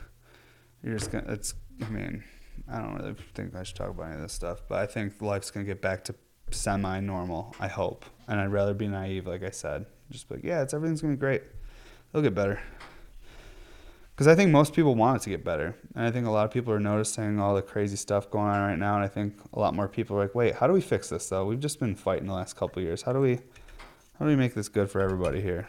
[SPEAKER 1] you're just gonna. It's. I mean, I don't really think I should talk about any of this stuff, but I think life's gonna get back to semi-normal. I hope, and I'd rather be naive, like I said. Just like, yeah, it's everything's gonna be great. It'll get better. Because I think most people want it to get better, and I think a lot of people are noticing all the crazy stuff going on right now, and I think a lot more people are like, wait, how do we fix this though? We've just been fighting the last couple years. How do we, how do we make this good for everybody here?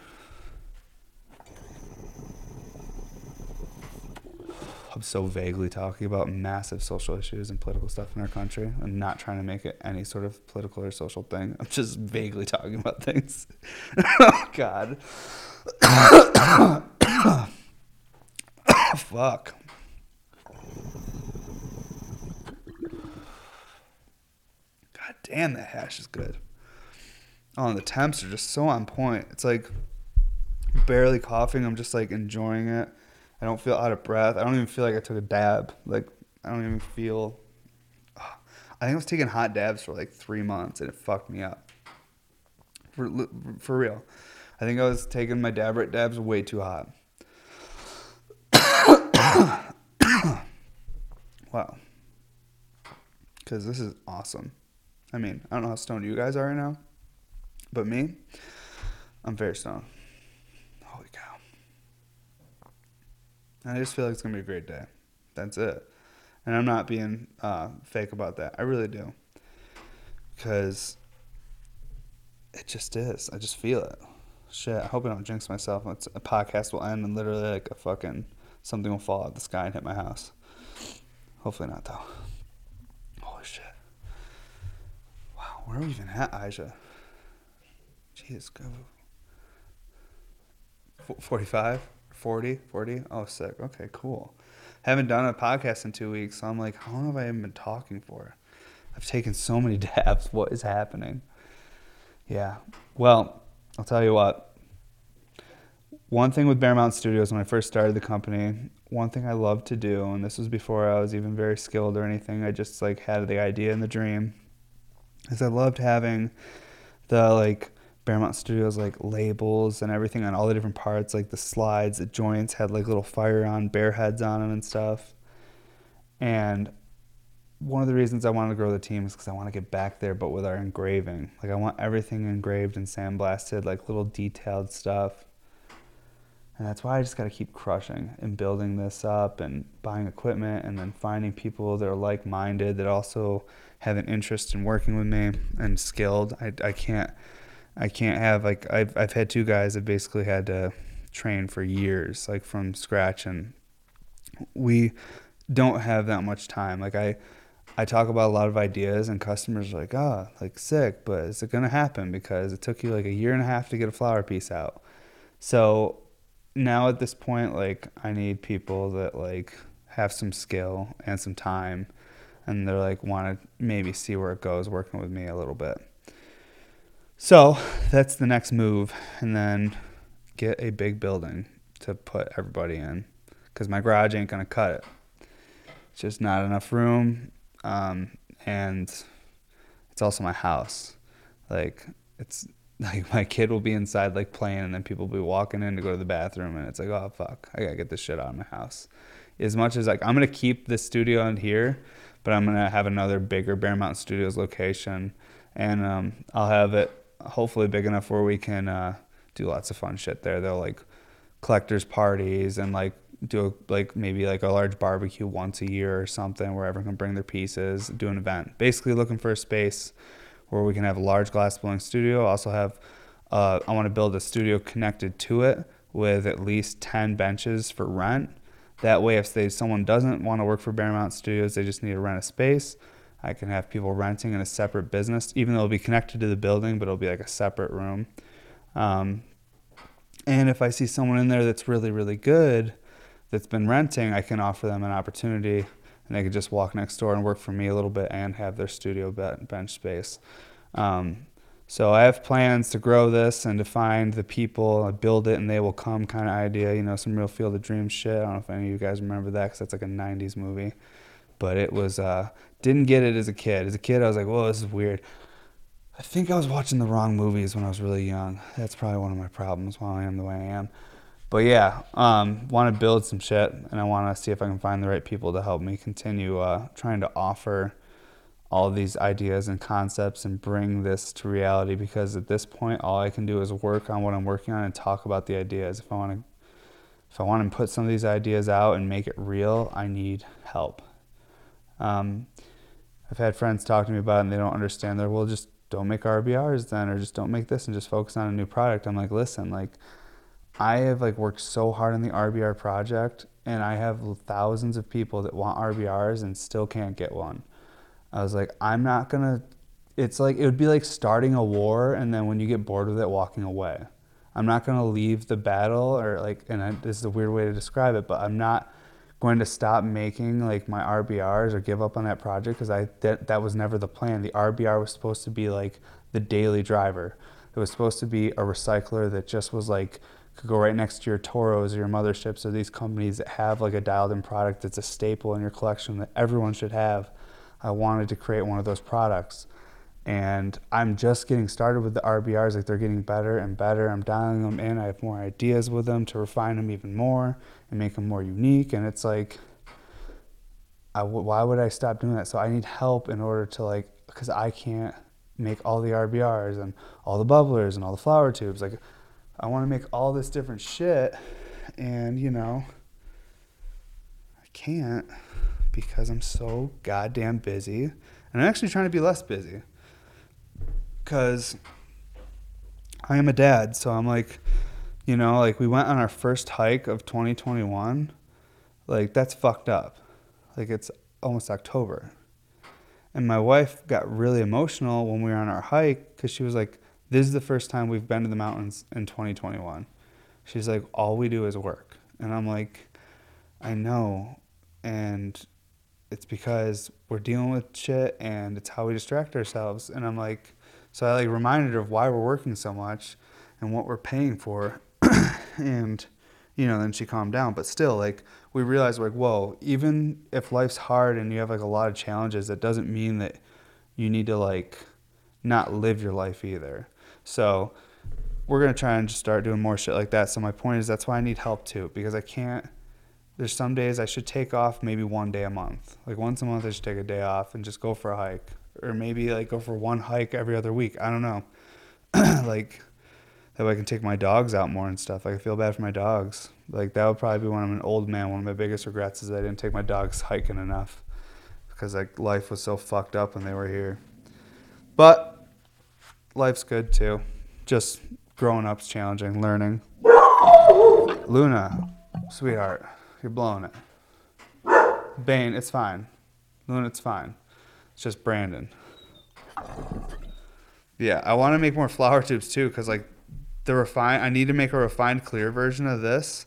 [SPEAKER 1] I'm so vaguely talking about massive social issues and political stuff in our country. I'm not trying to make it any sort of political or social thing. I'm just vaguely talking about things. oh, God. Fuck. God damn, that hash is good. Oh, the temps are just so on point. It's like barely coughing. I'm just like enjoying it. I don't feel out of breath. I don't even feel like I took a dab. Like I don't even feel. I think I was taking hot dabs for like three months and it fucked me up. For for real, I think I was taking my Dab Rite dabs way too hot. wow. Because this is awesome. I mean, I don't know how stoned you guys are right now, but me, I'm very stoned. Holy cow. And I just feel like it's going to be a great day. That's it. And I'm not being uh, fake about that. I really do. Because it just is. I just feel it. Shit. I hope I don't jinx myself. It's, a podcast will end and literally like a fucking something will fall out of the sky and hit my house. Hopefully not though. Holy shit. Wow, where are we even at, Aisha? Jeez, go. 45, 40, 40? Oh, sick. Okay, cool. Haven't done a podcast in two weeks, so I'm like, how long have I even been talking for? I've taken so many dabs. What is happening? Yeah. Well, I'll tell you what one thing with Bear Mountain Studios when I first started the company, one thing I loved to do, and this was before I was even very skilled or anything, I just like had the idea and the dream, is I loved having the like Bear Mountain Studios like labels and everything on all the different parts, like the slides, the joints had like little fire on bear heads on them and stuff. And one of the reasons I wanted to grow the team is because I want to get back there, but with our engraving. Like I want everything engraved and sandblasted, like little detailed stuff and that's why I just got to keep crushing and building this up and buying equipment and then finding people that are like minded that also have an interest in working with me and skilled. I, I can't I can't have like I've I've had two guys that basically had to train for years like from scratch and we don't have that much time. Like I I talk about a lot of ideas and customers are like, "Oh, like sick, but is it to happen because it took you like a year and a half to get a flower piece out." So now at this point, like I need people that like have some skill and some time, and they're like want to maybe see where it goes working with me a little bit. So that's the next move, and then get a big building to put everybody in, because my garage ain't gonna cut it. It's just not enough room, um, and it's also my house. Like it's like my kid will be inside like playing and then people will be walking in to go to the bathroom and it's like oh fuck i gotta get this shit out of my house as much as like i'm gonna keep this studio in here but i'm gonna have another bigger bear mountain studios location and um, i'll have it hopefully big enough where we can uh, do lots of fun shit there they'll like collectors parties and like do a, like maybe like a large barbecue once a year or something where everyone can bring their pieces do an event basically looking for a space where we can have a large glass blowing studio. Also have uh, I want to build a studio connected to it with at least 10 benches for rent. That way, if they, someone doesn't want to work for Bear Mountain Studios, they just need to rent a space. I can have people renting in a separate business, even though it'll be connected to the building, but it'll be like a separate room. Um, and if I see someone in there that's really, really good, that's been renting, I can offer them an opportunity and they could just walk next door and work for me a little bit and have their studio bench space. Um, so I have plans to grow this and to find the people, build it, and they will come kind of idea. You know, some real Field of Dreams shit. I don't know if any of you guys remember that because that's like a '90s movie, but it was uh, didn't get it as a kid. As a kid, I was like, "Whoa, this is weird." I think I was watching the wrong movies when I was really young. That's probably one of my problems why I am the way I am. But yeah, um, want to build some shit, and I want to see if I can find the right people to help me continue uh, trying to offer all these ideas and concepts and bring this to reality. Because at this point, all I can do is work on what I'm working on and talk about the ideas. If I want to, if I want to put some of these ideas out and make it real, I need help. Um, I've had friends talk to me about it and they don't understand. They're well, just don't make RBRs then, or just don't make this and just focus on a new product. I'm like, listen, like I have like worked so hard on the RBR project and I have thousands of people that want RBRs and still can't get one. I was like, I'm not gonna it's like it would be like starting a war and then when you get bored with it walking away. I'm not gonna leave the battle or like and I, this is a weird way to describe it, but I'm not going to stop making like my RBRs or give up on that project because I that, that was never the plan. The RBR was supposed to be like the daily driver. It was supposed to be a recycler that just was like could go right next to your Toros or your motherships or these companies that have like a dialed in product that's a staple in your collection that everyone should have. I wanted to create one of those products. And I'm just getting started with the RBRs. Like they're getting better and better. I'm dialing them in. I have more ideas with them to refine them even more and make them more unique. And it's like, I w- why would I stop doing that? So I need help in order to like, because I can't make all the RBRs and all the bubblers and all the flower tubes. Like I want to make all this different shit, and you know, I can't because I'm so goddamn busy. And I'm actually trying to be less busy because I am a dad. So I'm like, you know, like we went on our first hike of 2021. Like, that's fucked up. Like, it's almost October. And my wife got really emotional when we were on our hike because she was like, this is the first time we've been to the mountains in 2021. She's like, all we do is work. And I'm like, I know. And it's because we're dealing with shit and it's how we distract ourselves. And I'm like, so I like reminded her of why we're working so much and what we're paying for. and, you know, then she calmed down. But still, like, we realized, like, whoa, even if life's hard and you have like a lot of challenges, that doesn't mean that you need to like not live your life either. So we're gonna try and just start doing more shit like that. So my point is that's why I need help too because I can't. There's some days I should take off maybe one day a month. Like once a month I should take a day off and just go for a hike, or maybe like go for one hike every other week. I don't know. like that way I can take my dogs out more and stuff. Like I feel bad for my dogs. Like that would probably be when I'm an old man. One of my biggest regrets is I didn't take my dogs hiking enough because like life was so fucked up when they were here. But life's good too. Just growing up's challenging, learning. Luna, sweetheart, you're blowing it. Bane, it's fine. Luna, it's fine. It's just Brandon. Yeah, I want to make more flower tubes too, cause like the refine. I need to make a refined clear version of this,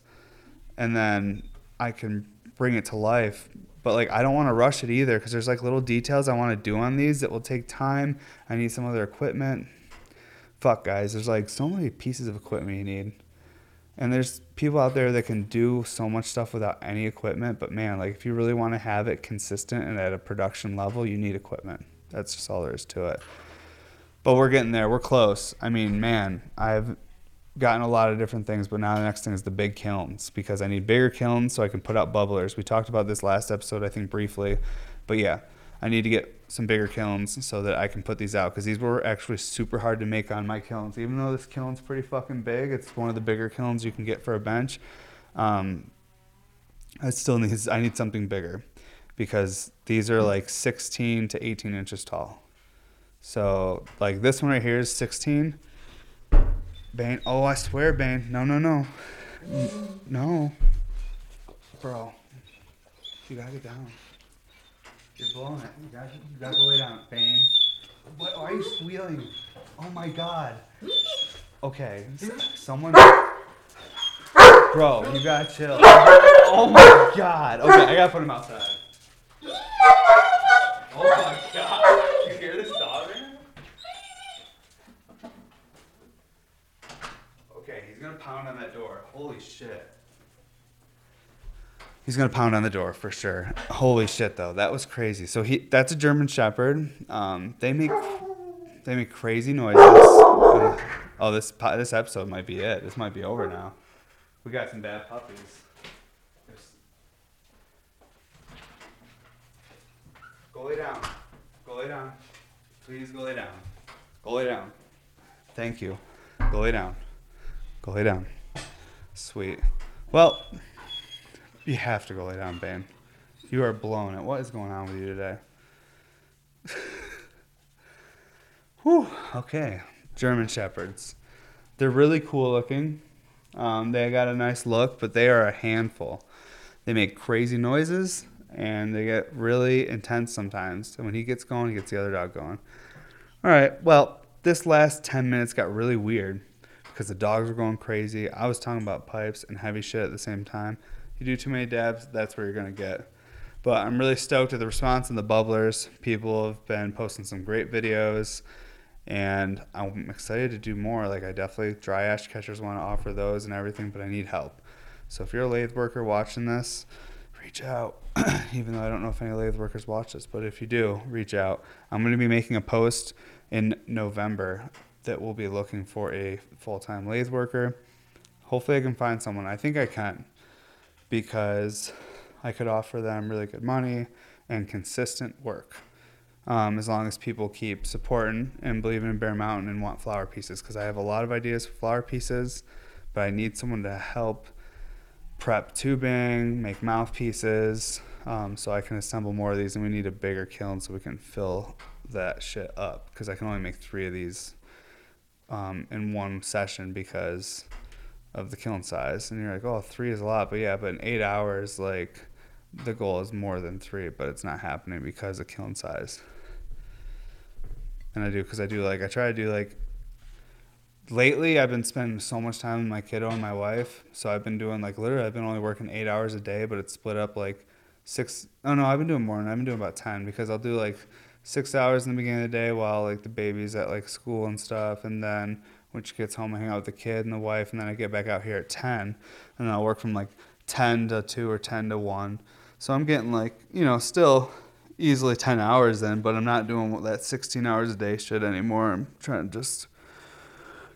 [SPEAKER 1] and then I can bring it to life. But like I don't want to rush it either, cause there's like little details I want to do on these that will take time. I need some other equipment fuck guys there's like so many pieces of equipment you need and there's people out there that can do so much stuff without any equipment but man like if you really want to have it consistent and at a production level you need equipment that's just all there is to it but we're getting there we're close i mean man i've gotten a lot of different things but now the next thing is the big kilns because i need bigger kilns so i can put out bubblers we talked about this last episode i think briefly but yeah I need to get some bigger kilns so that I can put these out because these were actually super hard to make on my kilns. Even though this kiln's pretty fucking big, it's one of the bigger kilns you can get for a bench. Um, I still need I need something bigger because these are like 16 to 18 inches tall. So like this one right here is 16. Bane, oh I swear, Bane, no, no, no, no, bro, you gotta get down. You're blowing it. You gotta, you gotta go lay down, Bane. What? Are you squealing? Oh my god. Okay, someone. Bro, you gotta chill. Oh my god. Okay, I gotta put him outside. Oh my god. You hear this dog right now? Okay, he's gonna pound on that door. Holy shit. He's gonna pound on the door for sure. Holy shit, though, that was crazy. So he, that's a German Shepherd. Um, they make, they make crazy noises. Oh, this this episode might be it. This might be over now. We got some bad puppies. Go lay down. Go lay down. Please go lay down. Go lay down. Thank you. Go lay down. Go lay down. Sweet. Well, you have to go lay down, Bane. You are blown it. What is going on with you today? Whew. Okay. German Shepherds. They're really cool looking. Um, they got a nice look, but they are a handful. They make crazy noises and they get really intense sometimes. And when he gets going, he gets the other dog going. All right. Well, this last 10 minutes got really weird because the dogs were going crazy. I was talking about pipes and heavy shit at the same time. You do too many dabs, that's where you're to get. But I'm really stoked at the response and the bubblers. People have been posting some great videos and I'm excited to do more. Like I definitely dry ash catchers want to offer those and everything, but I need help. So if you're a lathe worker watching this, reach out. Even though I don't know if any lathe workers watch this, but if you do, reach out. I'm to be making a post in November that will be looking for a full-time lathe worker. Hopefully I can find someone. I think I can because I could offer them really good money and consistent work um, as long as people keep supporting and believing in Bear Mountain and want flower pieces because I have a lot of ideas for flower pieces, but I need someone to help prep tubing, make mouthpieces, um, so I can assemble more of these. And we need a bigger kiln so we can fill that shit up because I can only make three of these um, in one session because of the kiln size. And you're like, oh, three is a lot, but yeah, but in eight hours, like the goal is more than three, but it's not happening because of kiln size. And I do because I do like I try to do like. Lately, I've been spending so much time with my kiddo and my wife, so I've been doing like literally I've been only working eight hours a day, but it's split up like six. Oh no, I've been doing more, and I've been doing about ten because I'll do like six hours in the beginning of the day while like the baby's at like school and stuff, and then when she gets home, I hang out with the kid and the wife, and then I get back out here at ten, and I'll work from like ten to two or ten to one. So I'm getting like you know still easily 10 hours then, but I'm not doing that 16 hours a day shit anymore. I'm trying to just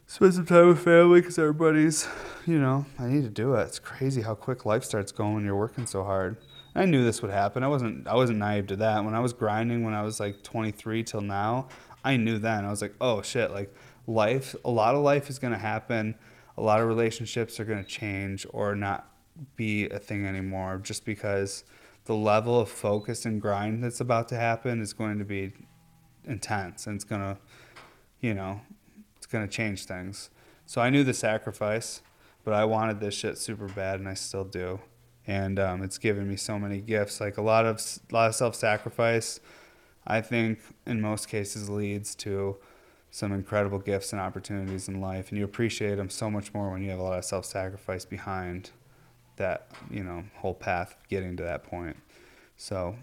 [SPEAKER 1] spend some time with family because everybody's, you know, I need to do it. It's crazy how quick life starts going when you're working so hard. I knew this would happen. I wasn't I wasn't naive to that. When I was grinding when I was like 23 till now, I knew then. I was like, "Oh shit, like life, a lot of life is going to happen. A lot of relationships are going to change or not be a thing anymore just because the level of focus and grind that's about to happen is going to be intense and it's going to you know it's going to change things so i knew the sacrifice but i wanted this shit super bad and i still do and um, it's given me so many gifts like a lot of a lot of self-sacrifice i think in most cases leads to some incredible gifts and opportunities in life and you appreciate them so much more when you have a lot of self-sacrifice behind that you know whole path of getting to that point. So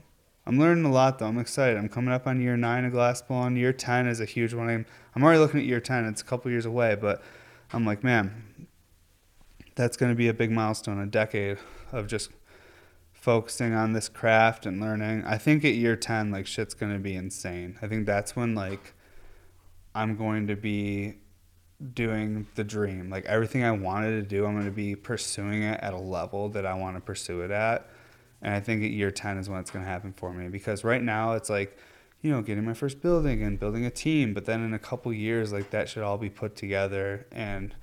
[SPEAKER 1] I'm learning a lot though. I'm excited. I'm coming up on year nine of glass blowing. Year ten is a huge one. I'm, I'm already looking at year ten. It's a couple years away, but I'm like, man, that's going to be a big milestone. A decade of just focusing on this craft and learning. I think at year ten, like shit's going to be insane. I think that's when like I'm going to be doing the dream. Like everything I wanted to do, I'm going to be pursuing it at a level that I want to pursue it at. And I think at year 10 is when it's going to happen for me because right now it's like, you know, getting my first building and building a team. But then in a couple years, like that should all be put together and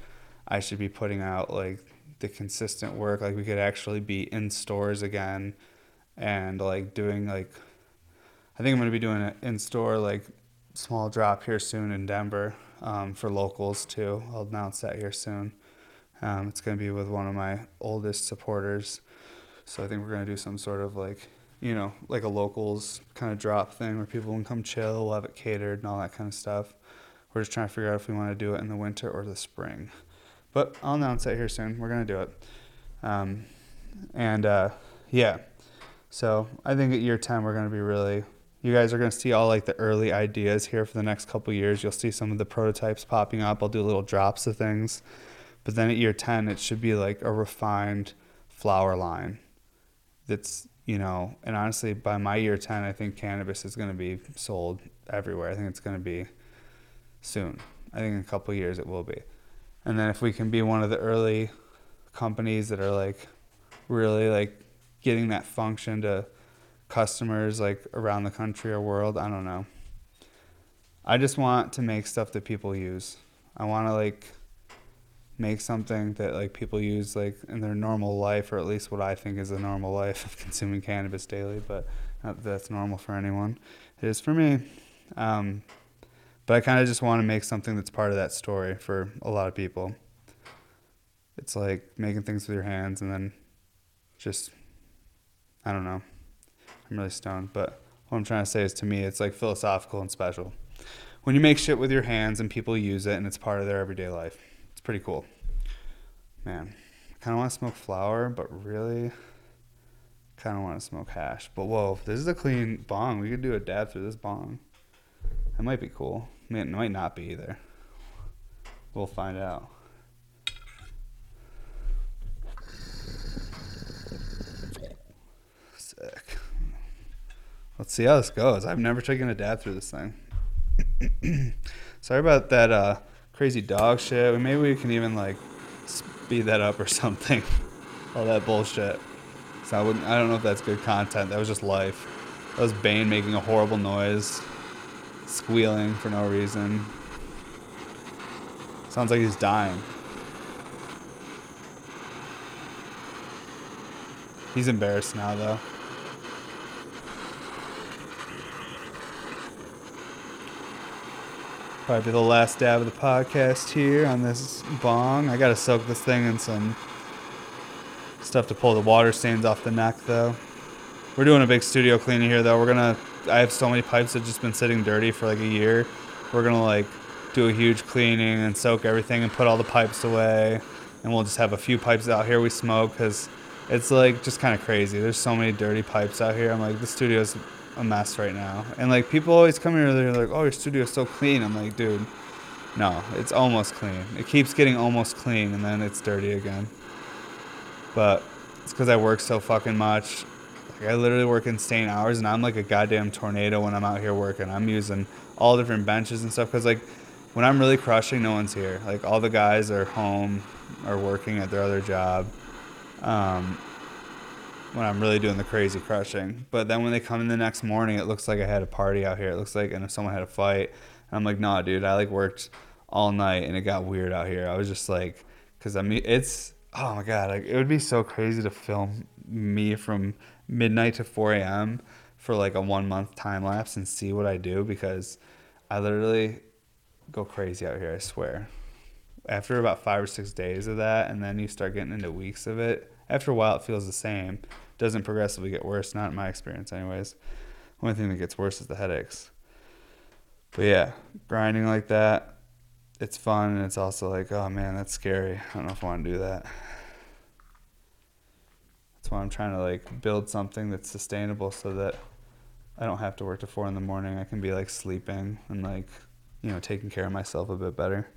[SPEAKER 1] I should be putting out like the consistent work. Like we could actually be in stores again and like doing like, I think I'm going to be doing an in store like small drop here soon in Denver um, for locals too. I'll announce that here soon. Um, it's going to be with one of my oldest supporters. So I think we're going to do some sort of like you know, like a locals kind of drop thing where people can come chill. We'll have it catered and all that kind of stuff. We're just trying to figure out if we want to do it in the winter or the spring. But I'll announce it here soon. We're gonna do it. Um, and uh, yeah, so I think at year ten we're gonna be really. You guys are gonna see all like the early ideas here for the next couple years. You'll see some of the prototypes popping up. I'll do little drops of things, but then at year ten it should be like a refined flower line. That's you know, and honestly, by my year ten, I think cannabis is gonna be sold everywhere. I think it's gonna be soon. I think in a couple years it will be. And then if we can be one of the early companies that are like really like getting that function to customers like around the country or world, I don't know. I just want to make stuff that people use. I want to like make something that like people use like in their normal life or at least what I think is a normal life of consuming cannabis daily, but that's normal for anyone. It is for me. Um, but I kind of just want to make something that's part of that story for a lot of people. It's like making things with your hands and then just, I don't know. I'm really stoned, but what I'm trying to say is to me, it's like philosophical and special. When you make shit with your hands and people use it and it's part of their everyday life, it's pretty cool. Man, I kind of want to smoke flower, but really kind of want to smoke hash. But whoa, this is a clean bong. We could do a dab through this bong. That might be cool. It might not be either. We'll find out. Sick. Let's see how this goes. I've never taken a dab through this thing. Sorry about that uh, crazy dog shit. Maybe we can even like speed that up or something. All that bullshit. So I wouldn't. I don't know if that's good content. That was just life. That was Bane making a horrible noise squealing for no reason. Sounds like he's dying. He's embarrassed now, though. Probably the last dab of the podcast here on this bong. I gotta soak this thing in some stuff to pull the water stains off the neck, though. We're doing a big studio cleaning here, though. We're gonna I have so many pipes that just been sitting dirty for like a year. We're gonna like do a huge cleaning and soak everything and put all the pipes away, and we'll just have a few pipes out here we smoke because it's like just kind of crazy. There's so many dirty pipes out here. I'm like the studio's a mess right now, and like people always come here they're like, oh your studio's so clean. I'm like, dude, no, it's almost clean. It keeps getting almost clean and then it's dirty again. But it's because I work so fucking much I literally work insane hours, and I'm like a goddamn tornado when I'm out here working. I'm using all different benches and stuff because like when I'm really crushing, no one's here. Like all the guys are home or working at their other job. Um, when I'm really doing the crazy crushing, but then when they come in the next morning, it looks like I had a party out here. It looks like and if someone had a fight, and I'm like, nah, dude, I like worked all night and it got weird out here. I was just like, because I mean, it's oh my god, like it would be so crazy to film me from midnight to 4 a.m. for like a one month time lapse and see what I do because I literally go crazy out here, I swear. After about five or six days of that, and then you start getting into weeks of it, after a while it feels the same. Doesn't progressively get worse, not in my experience, anyways. Only thing that gets worse is the headaches. But yeah, grinding like that, it's fun, and it's also like, oh man, that's scary. I don't know if I want to do that. That's I'm trying to like build something that's sustainable so that I don't have to work to four in the morning. I can be like sleeping and like, you know, taking care of myself a bit better.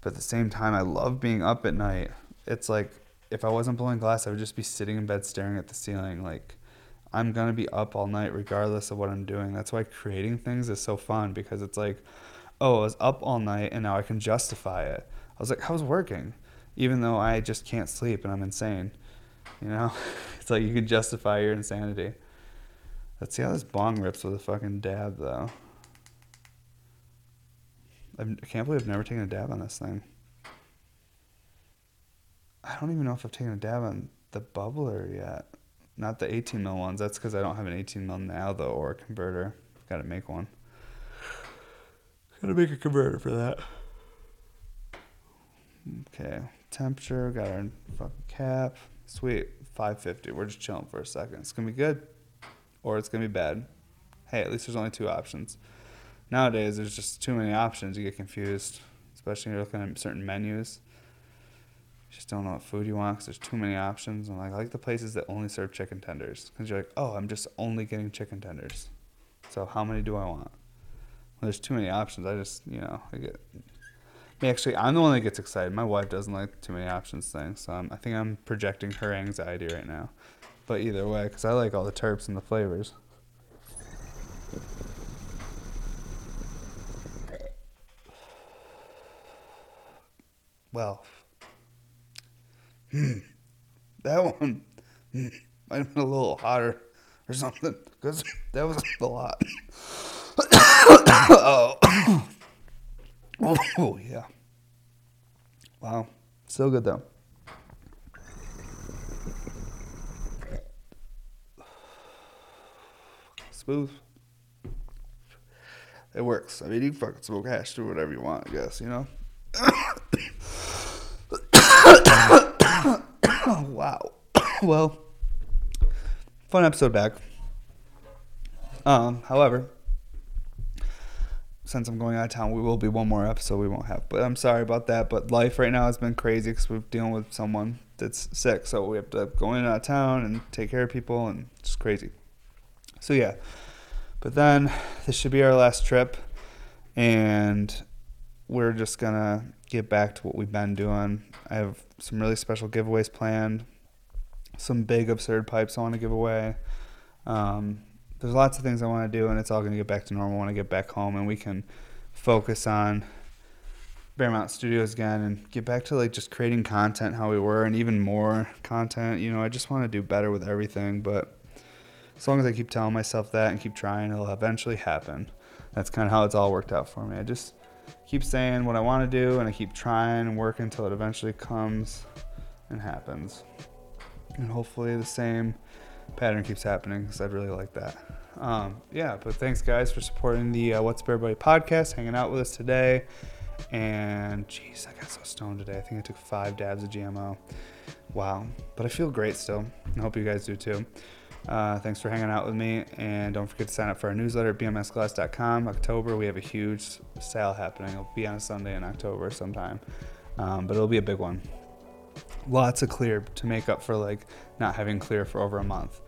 [SPEAKER 1] But at the same time, I love being up at night. It's like if I wasn't blowing glass, I would just be sitting in bed staring at the ceiling. Like I'm gonna be up all night regardless of what I'm doing. That's why creating things is so fun because it's like, oh, I was up all night and now I can justify it. I was like, I was working, even though I just can't sleep and I'm insane. You know, it's like you can justify your insanity. Let's see how this bong rips with a fucking dab, though. I've, I can't believe I've never taken a dab on this thing. I don't even know if I've taken a dab on the bubbler yet. Not the 18 mil ones. That's because I don't have an 18 mil now, though, or a converter. Got to make one. Got to make a converter for that. Okay, temperature. Got our fucking cap. Sweet. 550. We're just chilling for a second. It's to be good. or it's gonna be bad. Hey, at least there's only two options. Nowadays, there's just too many options. You get confused, especially when you're looking at certain menus. You just don't know what food you want because there's too many options. And like, I like the places that only serve chicken tenders because you're like, oh, I'm just only getting chicken tenders. So how many do I want? Well, there's too many options. I just, you know, I get. Actually, I'm the one that gets excited. My wife doesn't like too many options things, so I'm, I think I'm projecting her anxiety right now. But either way, because I like all the terps and the flavors. Well, hmm, that one hmm, might have been a little hotter or something because that was a lot. oh. Oh, yeah. Wow. So good, though. Smooth. It works. I mean, you can fucking smoke hash, do whatever you want, I guess, you know? wow. well, fun episode back. Um, however, since I'm going out of town, we will be one more episode we won't have. But I'm sorry about that. But life right now has been crazy because we're dealing with someone that's sick, so we have to go in and out of town and take care of people, and it's crazy. So yeah, but then this should be our last trip, and we're just gonna get back to what we've been doing. I have some really special giveaways planned, some big absurd pipes I want to give away. Um, there's lots of things I want to do, and it's all going to get back to normal when I get back home, and we can focus on Bear Mountain Studios again and get back to like just creating content how we were, and even more content. You know, I just want to do better with everything, but as long as I keep telling myself that and keep trying, it'll eventually happen. That's kind of how it's all worked out for me. I just keep saying what I want to do, and I keep trying and working until it eventually comes and happens. And hopefully the same pattern keeps happening because I'd really like that. Um, yeah, but thanks guys for supporting the uh, What's Bear Buddy podcast, hanging out with us today. And jeez, I got so stoned today. I think I took five dabs of GMO. Wow, but I feel great still. I hope you guys do too. Uh, thanks for hanging out with me, and don't forget to sign up for our newsletter at bmsglass.com. October, we have a huge sale happening. It'll be on a Sunday in October sometime, um, but it'll be a big one. Lots of clear to make up for like not having clear for over a month.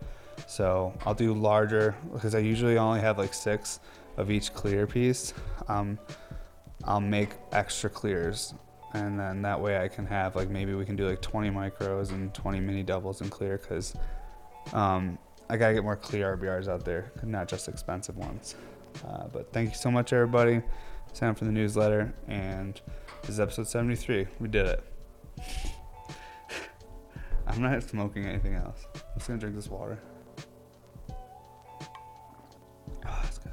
[SPEAKER 1] So I'll do larger because I usually only have like six of each clear piece. Um, I'll make extra clears and then that way I can have like maybe we can do like 20 micros and 20 mini doubles in clear because um, I gotta get more clear RBRs out there, not just expensive ones. Uh, but thank you so much, everybody. Sign up for the newsletter, and this is episode 73. We did it. I'm not smoking anything else. I'm just gonna drink this water. Oh, that's good.